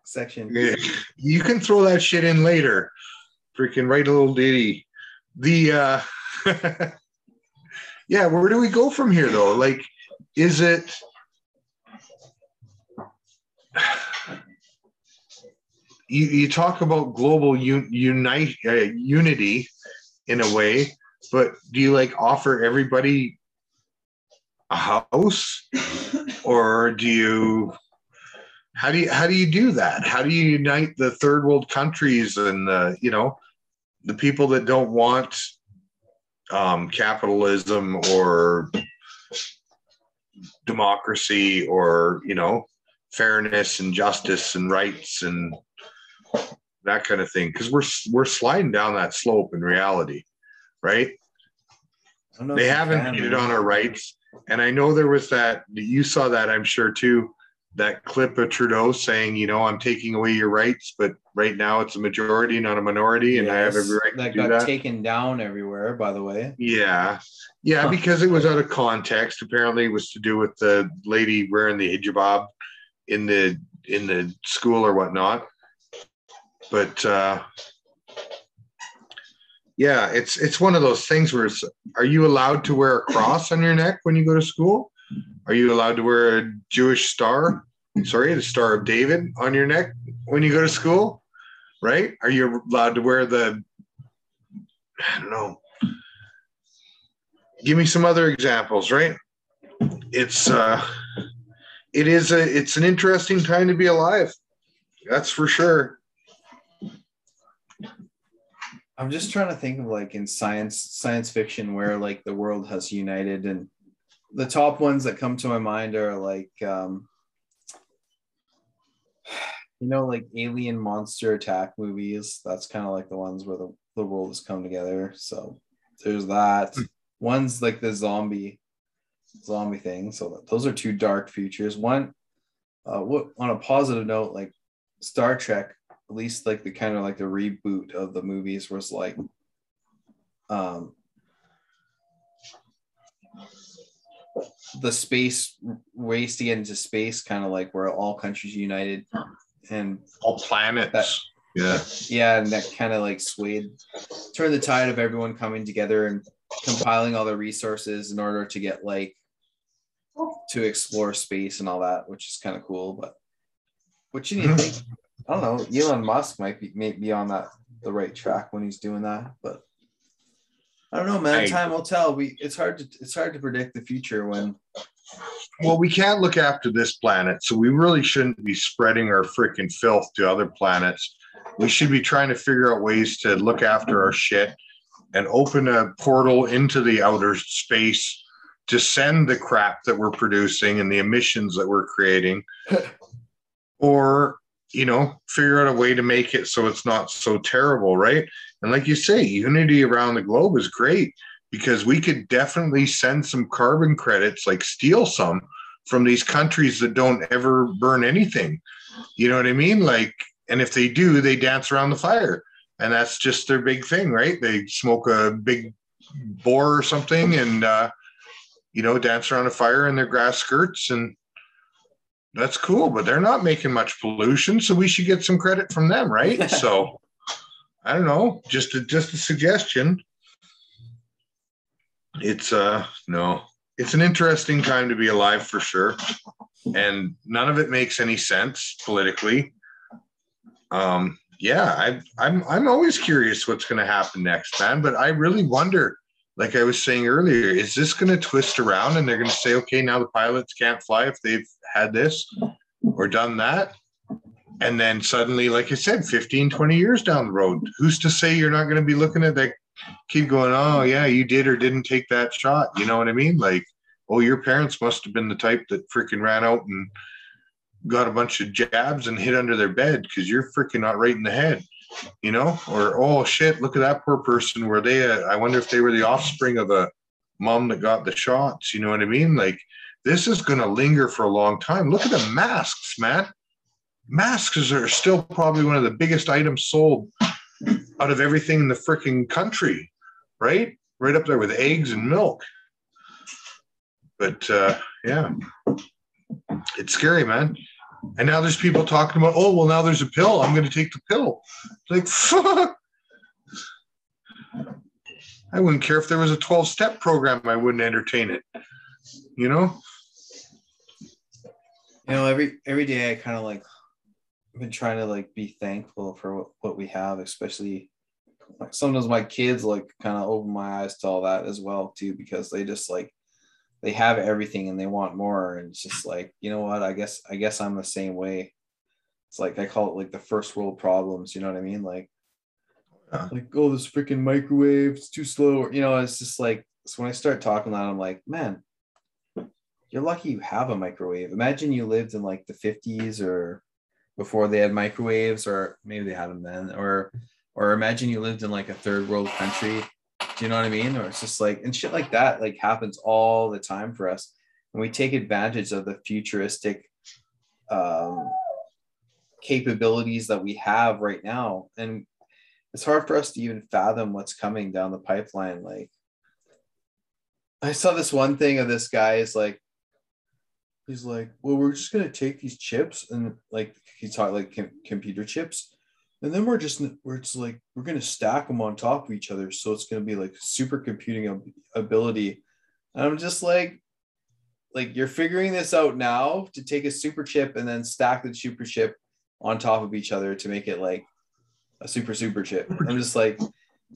Speaker 2: section
Speaker 1: You can throw that shit in later. Freaking write a little ditty. The uh yeah, where do we go from here though? Like, is it you, you talk about global un, unite uh, unity in a way, but do you like offer everybody a house, or do you? How do you how do you do that? How do you unite the third world countries and the you know the people that don't want um, capitalism or democracy or you know fairness and justice and rights and that kind of thing because we're we're sliding down that slope in reality right?
Speaker 2: I don't know
Speaker 1: they haven't
Speaker 2: can,
Speaker 1: on our rights. and i know there was that you saw that i'm sure too that clip of trudeau saying you know i'm taking away your rights but right now it's a majority not a minority and i have every right to
Speaker 2: that got
Speaker 1: that.
Speaker 2: taken down everywhere by the way.
Speaker 1: Yeah. Yeah
Speaker 2: Huh.
Speaker 1: because it was out of context. Apparently it was to do with the lady wearing the hijab in the in the school or whatnot. But uh yeah it's it's one of those things where are you allowed to wear a cross on your neck when you go to school? Are you allowed to wear a jewish star sorry the star of david on your neck when you go to school? Right? Are you allowed to wear the i don't know. Give me some other examples right? It's uh it is a it's an interesting time to be alive. That's for sure
Speaker 2: I'm just trying to think of like in science science fiction where like the world has united and the top ones that come to my mind are like um you know like alien monster attack movies? That's kind of like the ones where the, the world has come together. So there's that.
Speaker 1: Hmm.
Speaker 2: one's like the zombie zombie thing. So those are two dark futures. One uh what on a positive note like star trek at least like the kind of like the reboot of the movies was like um the space race to get into space kind of like where all countries united and
Speaker 1: All planets.
Speaker 2: That-
Speaker 1: yeah.
Speaker 2: yeah and that kind of like swayed turned the tide of everyone coming together and compiling all the resources in order to get like to explore space and all that which is kind of cool but what you need to think i don't know elon musk might be may be on that the right track when he's doing that but i don't know man
Speaker 1: I-
Speaker 2: time will tell we it's hard to it's hard to predict the future when
Speaker 1: Well, we can't look after this planet, so we really shouldn't be spreading our freaking filth to other planets. We should be trying to figure out ways to look after our shit and open a portal into the outer space to send the crap that we're producing and the emissions that we're creating. or, you know, figure out a way to make it so it's not so terrible, right? And like you say, unity around the globe is great because we could definitely send some carbon credits, like steal some from these countries that don't ever burn anything. You know what I mean? Like, and if they do, they dance around the fire. And that's just their big thing, right? They smoke a big boar or something and, uh, you know, dance around a fire in their grass skirts. And that's cool, but they're not making much pollution. So we should get some credit from them, right? so I don't know, just a, just a suggestion it's uh no it's an interesting time to be alive for sure and none of it makes any sense politically um yeah I, i'm i'm always curious what's going to happen next man but i really wonder like i was saying earlier is this going to twist around and they're going to say okay now the pilots can't fly if they've had this or done that and then suddenly like i said 15 20 years down the road who's to say you're not going to be looking at that keep going, oh yeah, you did or didn't take that shot. You know what I mean? Like, oh, your parents must have been the type that freaking ran out and got a bunch of jabs and hid under their bed because you're freaking not right in the head. You know, or oh shit, look at that poor person. Were they? A, I wonder if they were the offspring of a mom that got the shots. You know what I mean? Like, this is going to linger for a long time. Look at the masks, man. Masks are still probably one of the biggest items sold out of everything in the freaking country, right? Right up there with eggs and milk. But uh, yeah, it's scary, man. And now there's people talking about, oh, well, now there's a pill. I'm going to take the pill. It's like, fuck. I wouldn't care if there was a 12 step program, I wouldn't entertain it. You know?
Speaker 2: You know every every day i kind of like i've been trying to like be thankful for what, what we have especially like sometimes my kids like kind of open my eyes to all that as well too because they just like they have everything and they want more and it's just like you know what i guess i guess i'm the same way. It's like i call it like the first world problems you know what i mean? Like like oh this freaking microwave it's too slow you know it's just like so when i start talking that i'm like man you're lucky you have a microwave. Imagine you lived in like the 50s or before they had microwaves, or maybe they had them then, or or imagine you lived in like a third world country. Do you know what I mean? Or it's just like and shit like that like happens all the time for us. And we take advantage of the futuristic um capabilities that we have right now. And it's hard for us to even fathom what's coming down the pipeline. Like I saw this one thing of this guy is like he's like, well, we're just gonna take these chips and like he taught like com- computer chips, and then we're just we're just like we're gonna stack them on top of each other, so it's gonna be like supercomputing ab- ability. And I'm just like, like you're figuring this out now to take a super chip and then stack the super chip on top of each other to make it like a super super chip. I'm just like,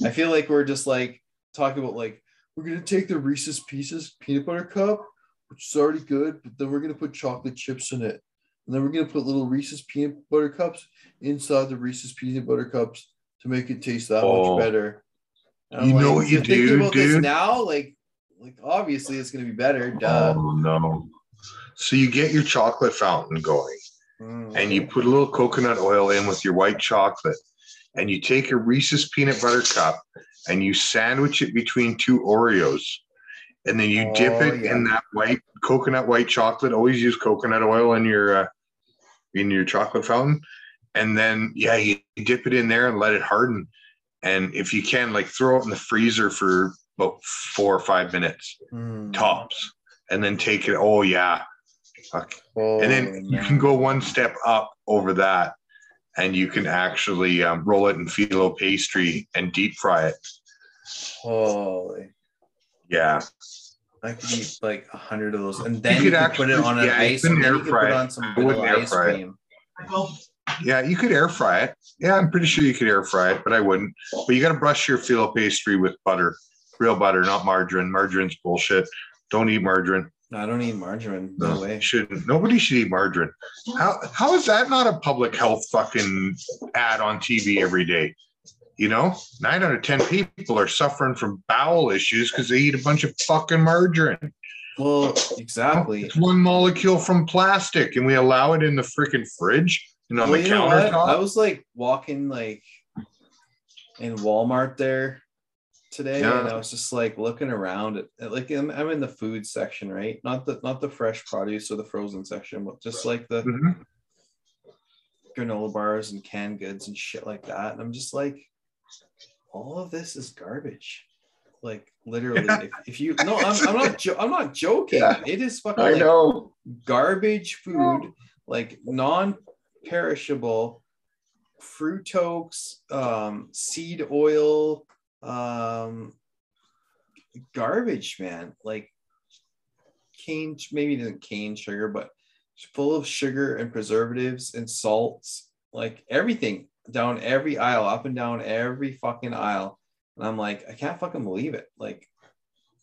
Speaker 2: I feel like we're just like talking about like we're gonna take the Reese's Pieces peanut butter cup which is already good, but then we're gonna put chocolate chips in it. And then we're gonna put little Reese's peanut butter cups inside the Reese's peanut butter cups to make it taste that
Speaker 1: Oh.
Speaker 2: much better. And I'm
Speaker 1: You know what you
Speaker 2: "You're thinking
Speaker 1: do,
Speaker 2: about this now, like like obviously it's gonna be better. Duh.
Speaker 1: Oh no. So you get your chocolate fountain going
Speaker 2: Mm.
Speaker 1: and you put a little coconut oil in with your white chocolate and you take a Reese's peanut butter cup and you sandwich it between two Oreos and then you dip
Speaker 2: Oh,
Speaker 1: it
Speaker 2: yeah.
Speaker 1: in that white coconut white chocolate. Always use coconut oil in your uh, in your chocolate fountain, and then yeah, you dip it in there and let it harden. And if you can, like throw it in the freezer for about four or five minutes
Speaker 2: Mm.
Speaker 1: tops, and then take it. Oh yeah, Fuck.
Speaker 2: Oh,
Speaker 1: and then you can go one step up over that, and you can actually um, roll it in phyllo pastry and deep fry it.
Speaker 2: Holy.
Speaker 1: Yeah,
Speaker 2: I could eat like a hundred of those, and then you,
Speaker 1: could
Speaker 2: could put it on an
Speaker 1: yeah, you
Speaker 2: ice,
Speaker 1: can
Speaker 2: and then you could put on some vanilla ice
Speaker 1: fry it.
Speaker 2: cream.
Speaker 1: yeah, you could air fry it. Yeah, I'm pretty sure you could air fry it, but I wouldn't. But you got to brush your phyllo pastry with butter, real butter, not margarine. Margarine's bullshit. Don't eat margarine.
Speaker 2: No, I don't eat margarine. No,
Speaker 1: No,
Speaker 2: way.
Speaker 1: shouldn't. Nobody should eat margarine. How how is that not a public health fucking ad on TV every day? You know, nine out of ten people are suffering from bowel issues because they eat a bunch of fucking margarine.
Speaker 2: Well, exactly.
Speaker 1: It's one molecule from plastic, and we allow it in the freaking fridge and on
Speaker 2: Well,
Speaker 1: the countertop.
Speaker 2: I was like walking like in Walmart there today,
Speaker 1: Yeah.
Speaker 2: and I was just like looking around at, at, like I'm, I'm in the food section, right? Not the not the fresh produce or the frozen section, but just like the
Speaker 1: Mhm.
Speaker 2: granola bars and canned goods and shit like that. And I'm just like, all of this is garbage. Like literally, if, if you no, I'm, I'm not jo- I'm not joking.
Speaker 1: Yeah.
Speaker 2: It is fucking
Speaker 1: I
Speaker 2: like
Speaker 1: know.
Speaker 2: garbage food, like non-perishable fructose, um, seed oil, um, garbage, man. Like cane, maybe it isn't cane sugar, but full of sugar and preservatives and salts, like everything down every aisle, up and down every fucking aisle. And I'm like, I can't fucking believe it. Like,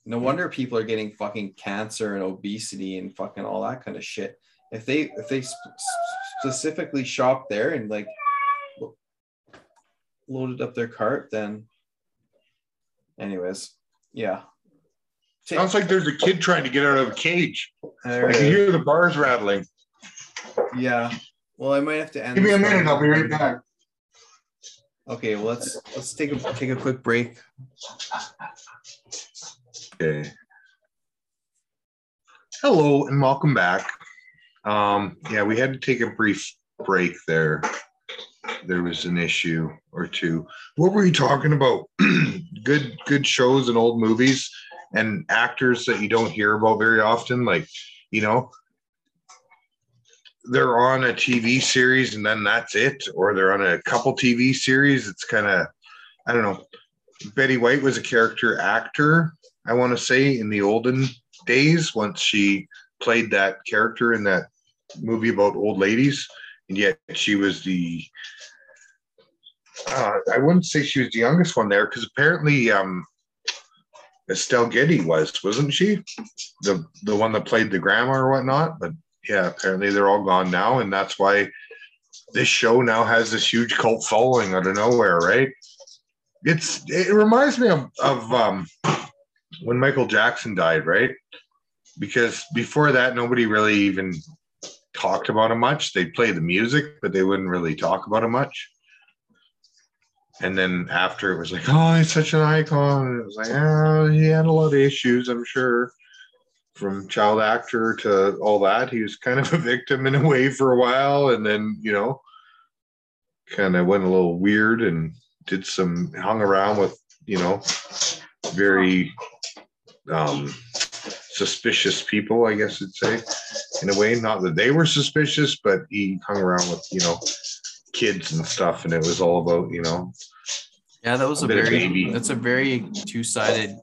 Speaker 2: no wonder people are getting fucking cancer and obesity and fucking all that kind of shit. If they if they sp- specifically shop there and like loaded up their cart, then anyways, yeah.
Speaker 1: Sounds like there's a kid trying to get out of a cage.
Speaker 2: There
Speaker 1: I can hear the bars rattling.
Speaker 2: yeah. Well, I might have to end.
Speaker 1: Give me a minute. I'll be right back.
Speaker 2: Okay, well let's let's take a take a quick break.
Speaker 1: Okay. Hello and welcome back. Um, yeah, we had to take a brief break there. There was an issue or two. What were you talking about? good, good shows and old movies and actors that you don't hear about very often. Like, you know, they're on a TV series and then that's it, or they're on a couple TV series. It's kind of, I don't know. Betty White was a character actor, I want to say, in the olden days once she played that character in that movie about old ladies. And yet she was the, uh, I wouldn't say she was the youngest one there because apparently um, Estelle Getty was, wasn't she? The, the one that played the grandma or whatnot. But yeah, apparently they're all gone now. And that's why this show now has this huge cult following out of nowhere, right? It's it reminds me of, of um, when Michael Jackson died, right? Because before that, nobody really even talked about him much. They play the music, but they wouldn't really talk about him much. And then after it was like, oh, he's such an icon. It was like, oh, he had a lot of issues, I'm sure. From child actor to all that. He was kind of a victim in a way for a while. And then, you know, kind of went a little weird and did some hung around with, you know, very um suspicious people, I guess you'd say, in a way. Not that they were suspicious, but he hung around with, you know, kids and stuff, and it was all about, you know,
Speaker 2: Yeah, that was
Speaker 1: A
Speaker 2: a very that's a very two-sided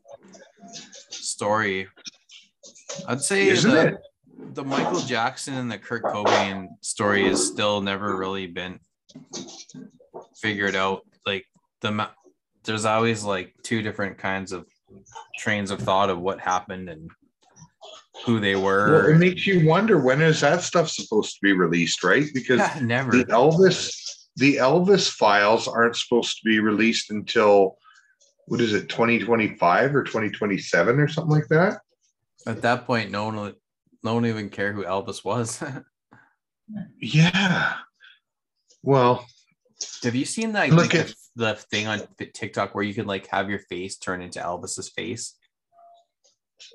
Speaker 2: story. I'd say
Speaker 1: isn't
Speaker 2: the,
Speaker 1: it?
Speaker 2: the Michael Jackson and the Kurt Cobain story has still never really been figured out. Like the there's always like two different kinds of trains of thought of what happened and who they
Speaker 1: Well,
Speaker 2: were.
Speaker 1: it makes you wonder when is that stuff supposed to be released, right? Because
Speaker 2: Yeah, never.
Speaker 1: the Elvis, the Elvis files aren't supposed to be released until what is it, 2025 or 2027 or something like that?
Speaker 2: At that point, no one no one even care who Elvis was.
Speaker 1: Yeah. Well,
Speaker 2: Have you seen that
Speaker 1: Look
Speaker 2: like,
Speaker 1: at-
Speaker 2: the, thing on TikTok where you can like have your face turn into Elvis's face?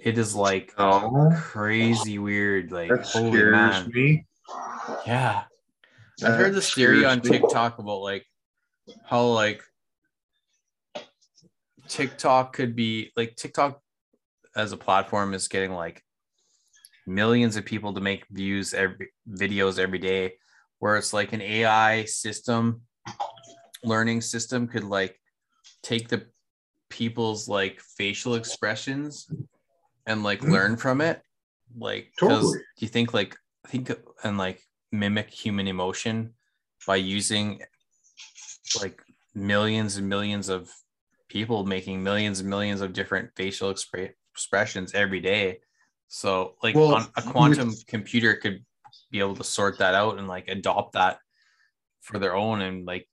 Speaker 2: It is like
Speaker 1: no,
Speaker 2: crazy weird. Like
Speaker 1: that
Speaker 2: holy man.
Speaker 1: me.
Speaker 2: Yeah.
Speaker 1: That
Speaker 2: I've heard this theory on
Speaker 1: me.
Speaker 2: TikTok about like how like TikTok could be like TikTok as a platform is getting like millions of people to make views every videos every day where it's like an AI system learning system could like take the people's like facial expressions and like
Speaker 1: Mhm.
Speaker 2: learn from it like because
Speaker 1: Totally.
Speaker 2: do you think like think and like mimic human emotion by using like millions and millions of people making millions and millions of different facial expre- expressions every day so like
Speaker 1: Well,
Speaker 2: on, a quantum
Speaker 1: with-
Speaker 2: computer could be able to sort that out and like adopt that for their own and like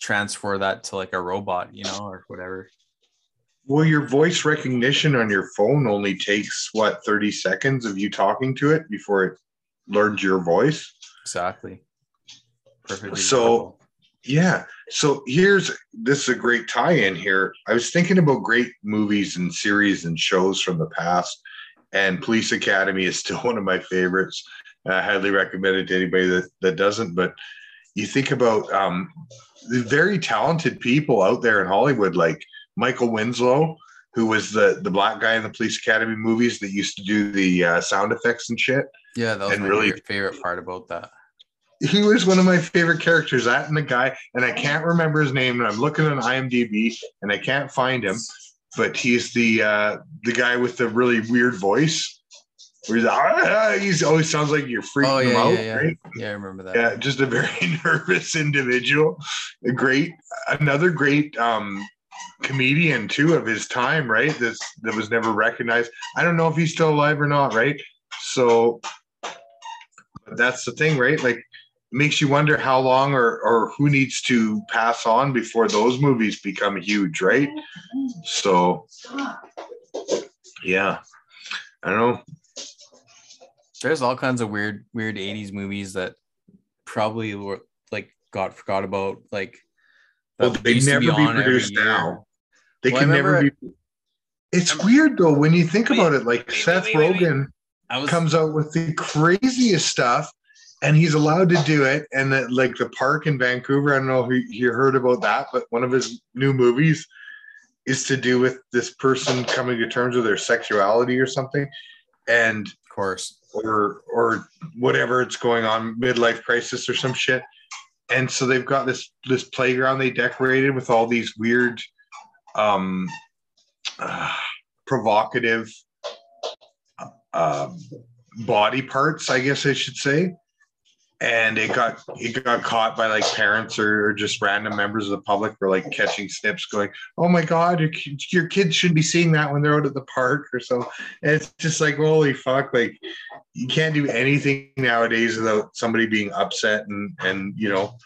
Speaker 2: transfer that to like a robot you know or whatever
Speaker 1: Well, your voice recognition on your phone only takes what 30 seconds of you talking to it before it learns your voice.
Speaker 2: exactly perfectly
Speaker 1: So-. Yeah. So here's this is a great tie-in here. I was thinking about great movies and series and shows from the past, and Police Academy is still one of my favorites. I highly recommend it to anybody that, that doesn't. But you think about um, the very talented people out there in Hollywood, like Michael Winslow, who was the the black guy in the Police Academy movies that used to do the uh, sound effects and shit
Speaker 2: yeah that was
Speaker 1: and
Speaker 2: my
Speaker 1: really-
Speaker 2: favorite, favorite part about that
Speaker 1: he was one of my favorite characters. That and the guy, and I can't remember his name. And I'm looking on IMDb, and I can't find him. But he's the uh, the guy with the really weird voice. Where he's, ah, he's always sounds like you're freaking
Speaker 2: oh
Speaker 1: him out.
Speaker 2: yeah yeah.
Speaker 1: Right?
Speaker 2: yeah i remember that
Speaker 1: Yeah, just a very nervous individual. A great, another great um, comedian too of his time. Right, this that was never recognized. I don't know if he's still alive or not. Right, so that's the thing, right? Like makes you wonder how long or or who needs to pass on before those movies become huge, right? So yeah. I don't know.
Speaker 2: there's all kinds of weird weird 80s movies that probably were like got forgot about like
Speaker 1: Well, they never be
Speaker 2: every
Speaker 1: produced now. They
Speaker 2: Well,
Speaker 1: can never be it's weird though when you think
Speaker 2: Wait,
Speaker 1: about it. Like
Speaker 2: wait,
Speaker 1: Seth
Speaker 2: wait.
Speaker 1: Rogen comes out with the craziest stuff and he's allowed to do it. And that like the park in Vancouver, I don't know if you heard about that, but one of his new movies is to do with this person coming to terms with their sexuality or something. And
Speaker 2: of course
Speaker 1: or or whatever it's going on, midlife crisis or some shit. And so they've got this this playground they decorated with all these weird um uh, provocative um, body parts, I guess I should say. And it got it got caught by like parents or, just random members of the public were like catching snips, going, "Oh my god, your, your kids shouldn't be seeing that when they're out at the park or so." And it's just like, holy fuck, like you can't do anything nowadays without somebody being upset and and you know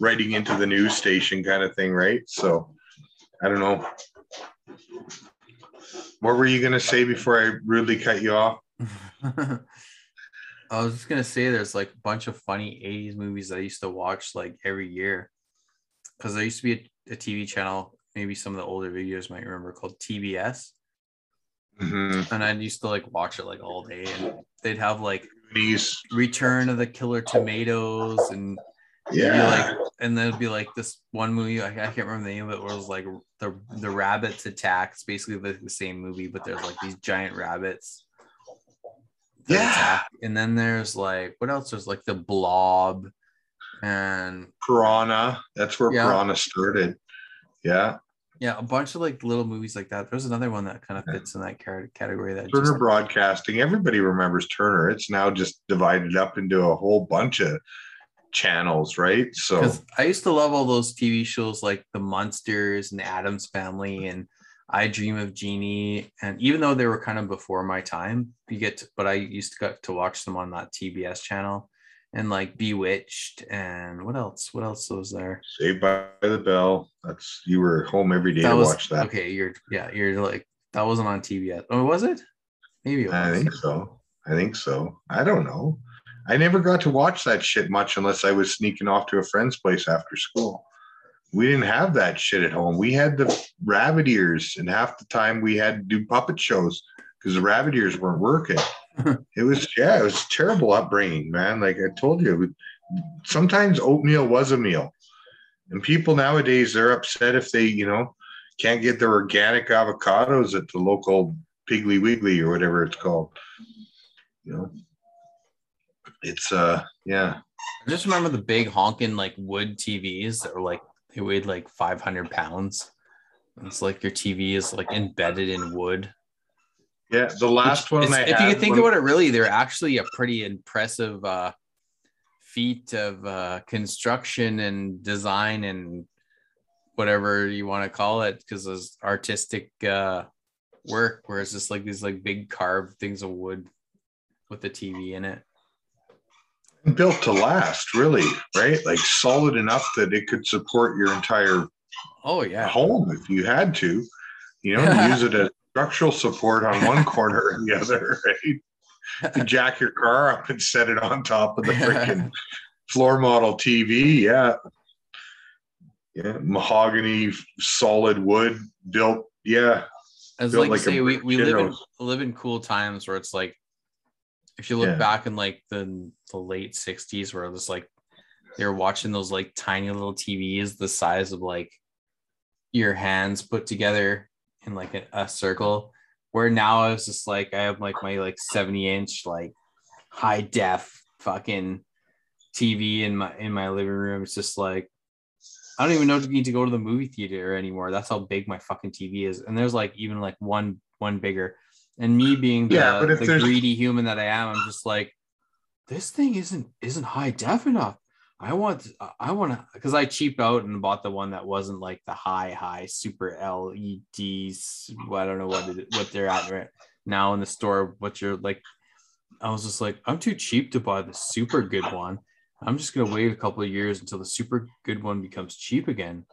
Speaker 1: writing into the news station kind of thing, right? So I don't know. What were you gonna say before I rudely cut you off?
Speaker 2: I was just gonna say there's like a bunch of funny 80s movies that I used to watch like every year. Because there used to be a, a TV channel, maybe some of the older videos might remember called TBS.
Speaker 1: Mhm.
Speaker 2: And I used to like watch it like all day and they'd have like
Speaker 1: These,
Speaker 2: Return of the Killer Tomatoes and
Speaker 1: yeah,
Speaker 2: like, and then it'd be like this one movie. I, I can't remember the name of it. Where it was like the the rabbits attack. It's basically the, the same movie, but there's like these giant rabbits.
Speaker 1: Yeah.
Speaker 2: attack. And then there's like what else? There's like the Blob, and
Speaker 1: Piranha. That's where
Speaker 2: Yeah.
Speaker 1: Piranha started. Yeah,
Speaker 2: yeah, a bunch of like little movies like that. There's another one that kind of fits in that category. That
Speaker 1: Turner
Speaker 2: just,
Speaker 1: Broadcasting. Everybody remembers Turner. It's now just divided up into a whole bunch of channels, right? So
Speaker 2: I used to love all those TV shows like The Munsters and The Addams Family and I Dream of Jeannie. And even though they were kind of before my time, you get to, but I used to get to watch them on that TBS channel. and like Bewitched and what else? What else was there?
Speaker 1: Saved by the Bell. That's you were home every day
Speaker 2: That
Speaker 1: to
Speaker 2: was
Speaker 1: watch that.
Speaker 2: okay. You're yeah. You're like that wasn't on TV yet. Oh, was it? Maybe it was.
Speaker 1: I think so. I think so. I don't know. I never got to watch that shit much unless I was sneaking off to a friend's place after school. We didn't have that shit at home. We had the rabbit ears, and half the time we had to do puppet shows because the rabbit ears weren't working. it was yeah, it was terrible upbringing, man. Like I told you, sometimes oatmeal was a meal, and people nowadays they're upset if they you know can't get their organic avocados at the local Piggly Wiggly or whatever it's called. You know, it's uh yeah.
Speaker 2: I just remember the big honking like wood TVs that were like they weighed like 500 pounds. It's like your TV is like embedded in wood.
Speaker 1: Yeah, the last one
Speaker 2: if you think
Speaker 1: when-
Speaker 2: about it, really, they're actually a pretty impressive uh, feat of uh, construction and design and whatever you want to call it, because it's artistic uh, work. Where it's just like these like big carved things of wood with the TV in it.
Speaker 1: Built to last, really, right? Like solid enough that it could support your entire
Speaker 2: Oh yeah,
Speaker 1: home if you had to. You know, use it as structural support on one corner or the other, right? To jack your car up and set it on top of the freaking floor model TV. Yeah. Yeah. Mahogany, solid wood built. Yeah.
Speaker 2: As
Speaker 1: built
Speaker 2: like,
Speaker 1: like
Speaker 2: say, we, we live in live in cool times where it's like, if you look
Speaker 1: Yeah.
Speaker 2: back in like the the late '60s, where it was like they were watching those like tiny little TVs the size of like your hands put together in like a, a circle. Where now I was just like I have like my like 70 inch like high def fucking TV in my in my living room. It's just like I don't even know if you need to go to the movie theater anymore. That's how big my fucking TV is. And there's like even like one one bigger. And me being the,
Speaker 1: Yeah, but if
Speaker 2: the
Speaker 1: there's-
Speaker 2: greedy human that I am, I'm just like, this thing isn't isn't high def enough. I want I want to because I cheaped out and bought the one that wasn't like the high high super LEDs. I don't know what it, what they're at right now in the store. What you're like, I was just like, I'm too cheap to buy the super good one. I'm just gonna wait a couple of years until the super good one becomes cheap again.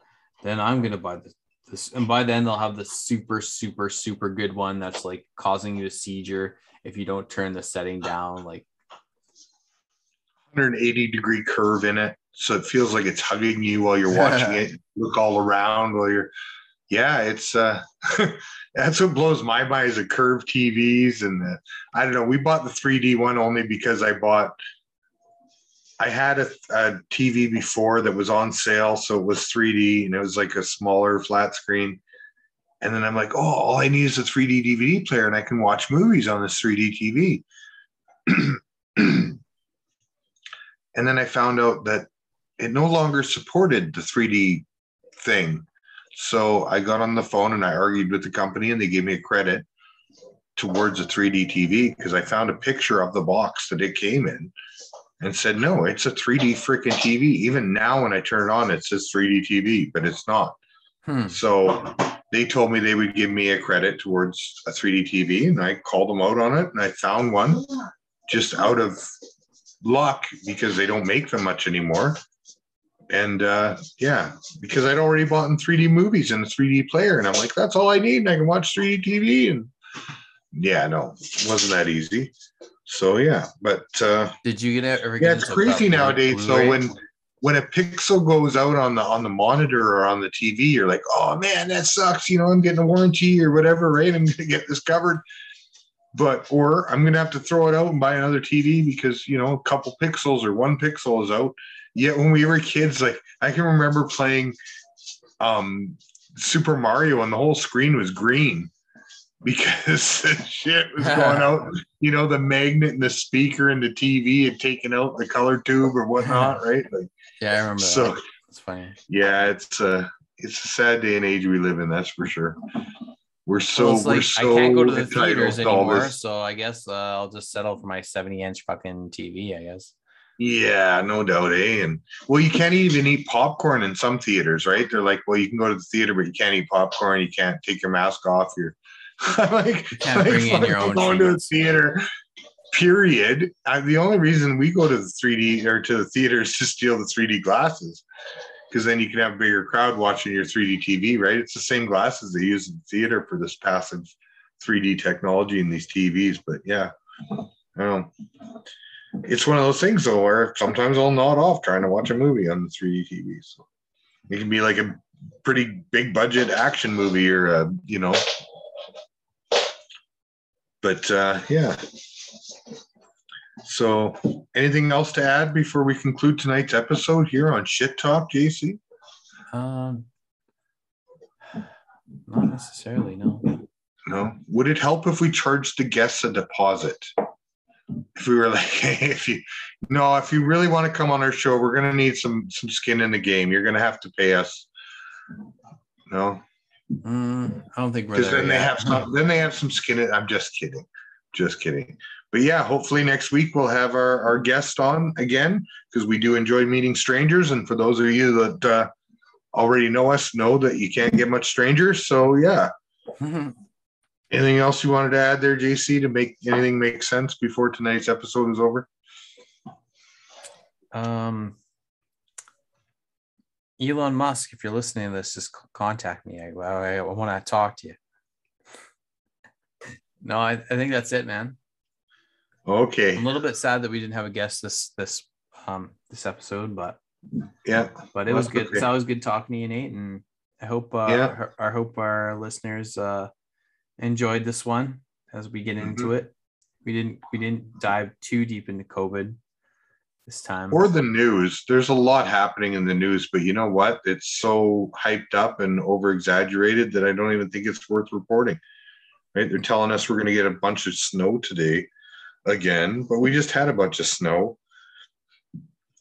Speaker 2: Then I'm gonna buy the this, and by then they'll have the super super super good one that's like causing you a seizure if you don't turn the setting down. Like
Speaker 1: 180 degree curve in it. So it feels like it's hugging you while you're watching it. Look all around while you're, yeah, it's, uh, that's what blows my mind is the curved TVs. And the, I don't know, we bought the 3D one only because I bought, I had a, a TV before that was on sale. So it was 3D and it was like a smaller flat screen. And then I'm like, oh, all I need is a 3D DVD player and I can watch movies on this 3D TV. and then I found out that it no longer supported the 3D thing. So I got on the phone and I argued with the company, and they gave me a credit towards a 3D TV because I found a picture of the box that it came in and said, no, it's a 3D freaking TV. Even now, when I turn it on, it says 3D TV, but it's not.
Speaker 2: hmm,
Speaker 1: So they told me they would give me a credit towards a 3D TV, and I called them out on it, and I found one just out of luck because they don't make them much anymore. And uh, yeah, because I'd already bought in 3D movies and a 3D player, and I'm like, that's all I need, and I can watch 3D TV. And yeah, no, it wasn't that easy. So yeah, but uh,
Speaker 2: did you get ever? Get
Speaker 1: yeah, it's crazy nowadays. So when when a pixel goes out on the on the monitor or on the TV, you're like, oh man, that sucks. You know, I'm getting a warranty or whatever, right? I'm gonna get this covered. But or I'm gonna have to throw it out and buy another TV because you know a couple pixels or one pixel is out. Yet when we were kids, like I can remember playing um Super Mario and the whole screen was green because the shit was going out. You know, the magnet and the speaker and the TV had taken out the color tube or whatnot, right? Like
Speaker 2: yeah, I remember.
Speaker 1: so
Speaker 2: that. It's funny.
Speaker 1: yeah, it's uh it's a sad day and age we live in, that's for sure. We're so
Speaker 2: Well,
Speaker 1: we're
Speaker 2: like
Speaker 1: so
Speaker 2: I can't go to the theaters anymore, so I guess uh, I'll just settle for my 70 inch fucking TV. I guess.
Speaker 1: Yeah, no doubt, eh? And well, you can't even eat popcorn in some theaters, right? They're like, well, you can go to the theater, but you can't eat popcorn. You can't take your mask off. You're I'm like,
Speaker 2: can't
Speaker 1: like,
Speaker 2: bring in your
Speaker 1: fucking
Speaker 2: own
Speaker 1: going to a theater, period. I, the only reason we go to the 3D or to the theater is to steal the 3D glasses because then you can have a bigger crowd watching your 3D TV, right? It's the same glasses they use in the theater for this passive 3D technology in these TVs. But yeah, um, it's one of those things though where sometimes I'll nod off trying to watch a movie on the 3D TV. So it can be like a pretty big budget action movie or a, you know. But uh, yeah. So, anything else to add before we conclude tonight's episode here on Shit Talk, JC?
Speaker 2: Um, not necessarily. No.
Speaker 1: No. Would it help if we charged the guests a deposit? If we were like, if you, no, if you really want to come on our show, we're gonna need some some skin in the game. You're gonna have to pay us. No,
Speaker 2: Mm, I don't think we're
Speaker 1: because then they have some. Then they have some skin. In, I'm just kidding, just kidding. But yeah, hopefully next week we'll have our our guest on again because we do enjoy meeting strangers. And for those of you that uh, already know us, know that you can't get much strangers. So yeah. Anything else you wanted to add there, JC, to make anything make sense before tonight's episode is over?
Speaker 2: um, Elon Musk, if you're listening to this, just contact me. I, I, I want to talk to you. No, I, I think that's it, man.
Speaker 1: Okay.
Speaker 2: I'm a little bit sad that we didn't have a guest this this um this episode, but
Speaker 1: Yeah.
Speaker 2: but it was good.
Speaker 1: okay.
Speaker 2: It's always good talking to you, Nate, and I hope uh,
Speaker 1: Yeah.
Speaker 2: I hope our listeners uh enjoyed this one as we get into
Speaker 1: Mm-hmm.
Speaker 2: it. We didn't we didn't dive too deep into COVID this time.
Speaker 1: Or the news. There's a lot happening in the news, but you know what? It's so hyped up and over exaggerated that I don't even think it's worth reporting. Right? They're telling us we're going to get a bunch of snow today again, but we just had a bunch of snow.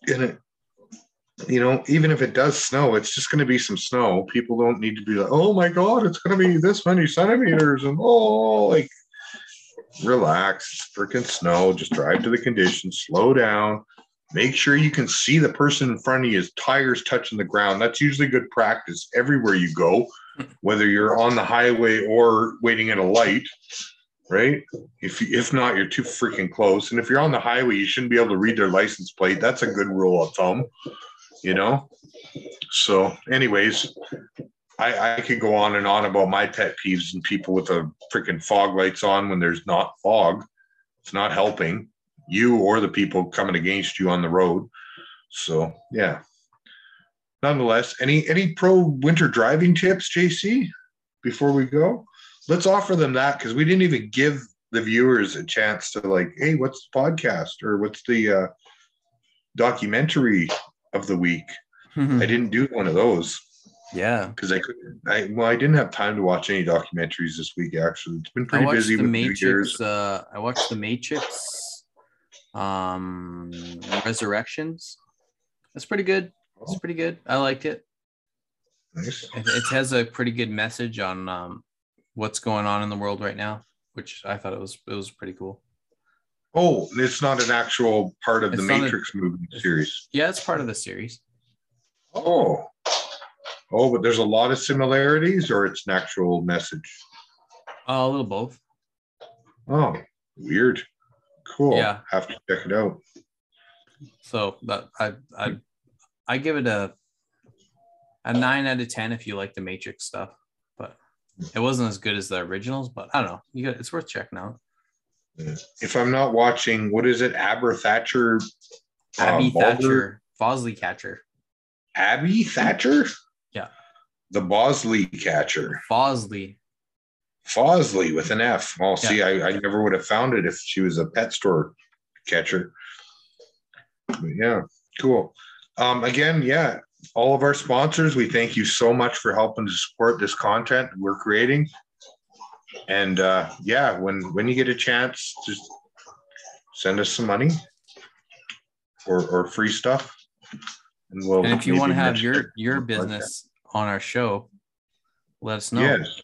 Speaker 1: And it, you know, even if it does snow, it's just going to be some snow. People don't need to be like, oh my God, it's going to be this many centimeters. And oh, like, relax. It's freaking snow. Just drive to the conditions, slow down. Make sure you can see the person in front of you, tires touching the ground. That's usually good practice everywhere you go, whether you're on the highway or waiting at a light, right? If if not, you're too freaking close. And if you're on the highway, you shouldn't be able to read their license plate. That's a good rule of thumb, you know. So, anyways, I I could go on and on about my pet peeves and people with the freaking fog lights on when there's not fog. It's not helping you or the people coming against you on the road. So yeah. Nonetheless, any any pro winter driving tips, JC, before we go? Let's offer them that because we didn't even give the viewers a chance to like, hey, what's the podcast or what's the uh, documentary of the week? I didn't do one of those
Speaker 2: yeah.
Speaker 1: because I couldn't. I well, I didn't have time to watch any documentaries this week. Actually, it's been pretty busy
Speaker 2: the
Speaker 1: with
Speaker 2: Matrix. Uh, I watched the Matrix. Um, Resurrections. That's pretty good. It's pretty good. I liked it.
Speaker 1: Nice.
Speaker 2: It, it has a pretty good message on um, what's going on in the world right now, which I thought it was it was pretty cool.
Speaker 1: Oh, it's not an actual part of the
Speaker 2: It's a-
Speaker 1: Matrix movie series.
Speaker 2: Yeah, it's part of the series.
Speaker 1: Oh, oh, but there's a lot of similarities, or it's an actual message.
Speaker 2: Uh, a little both.
Speaker 1: Oh, weird. Cool.
Speaker 2: Yeah.
Speaker 1: have to check it out.
Speaker 2: So that I I I give it a a nine out of ten if you like the Matrix stuff, but it wasn't as good as the originals. But I don't know. You got it's worth checking out.
Speaker 1: If I'm not watching, what is it? Aber Thatcher. uh,
Speaker 2: Abby
Speaker 1: Balder?
Speaker 2: Thatcher, Fuzzly Catcher,
Speaker 1: Abby Hatcher.
Speaker 2: Yeah.
Speaker 1: The Bosley catcher.
Speaker 2: Fuzzly.
Speaker 1: Fuzzly with an F. Well, see, I, I never would have found it if she was a pet store catcher. But yeah, cool. Um, again, yeah, all of our sponsors, we thank you so much for helping to support this content we're creating. And uh, yeah, when when you get a chance, just send us some money or or free stuff. And we'll
Speaker 2: And if you want to have your your business on our show, let us know.
Speaker 1: Yes,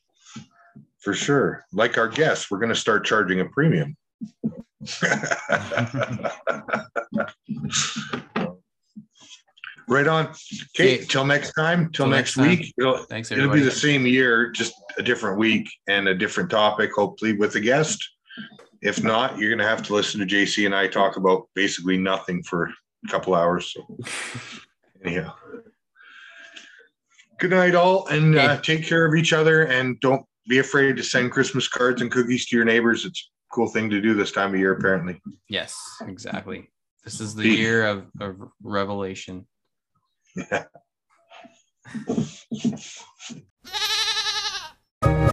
Speaker 1: for sure. Like our guests, we're going to start charging a premium. right on. Okay, till next time. Till
Speaker 2: Till
Speaker 1: next,
Speaker 2: next time.
Speaker 1: week. It'll,
Speaker 2: Thanks
Speaker 1: it'll be the same year, just a different week and a different topic, hopefully with a guest. If not, you're gonna have to listen to JC and I talk about basically nothing for a couple hours. So anyhow. Good night, all, and uh, take care of each other, and don't be afraid to send Christmas cards and cookies to your neighbors. It's a cool thing to do this time of year, apparently.
Speaker 2: Yes, exactly. This is the year of, of revelation.
Speaker 1: Yeah.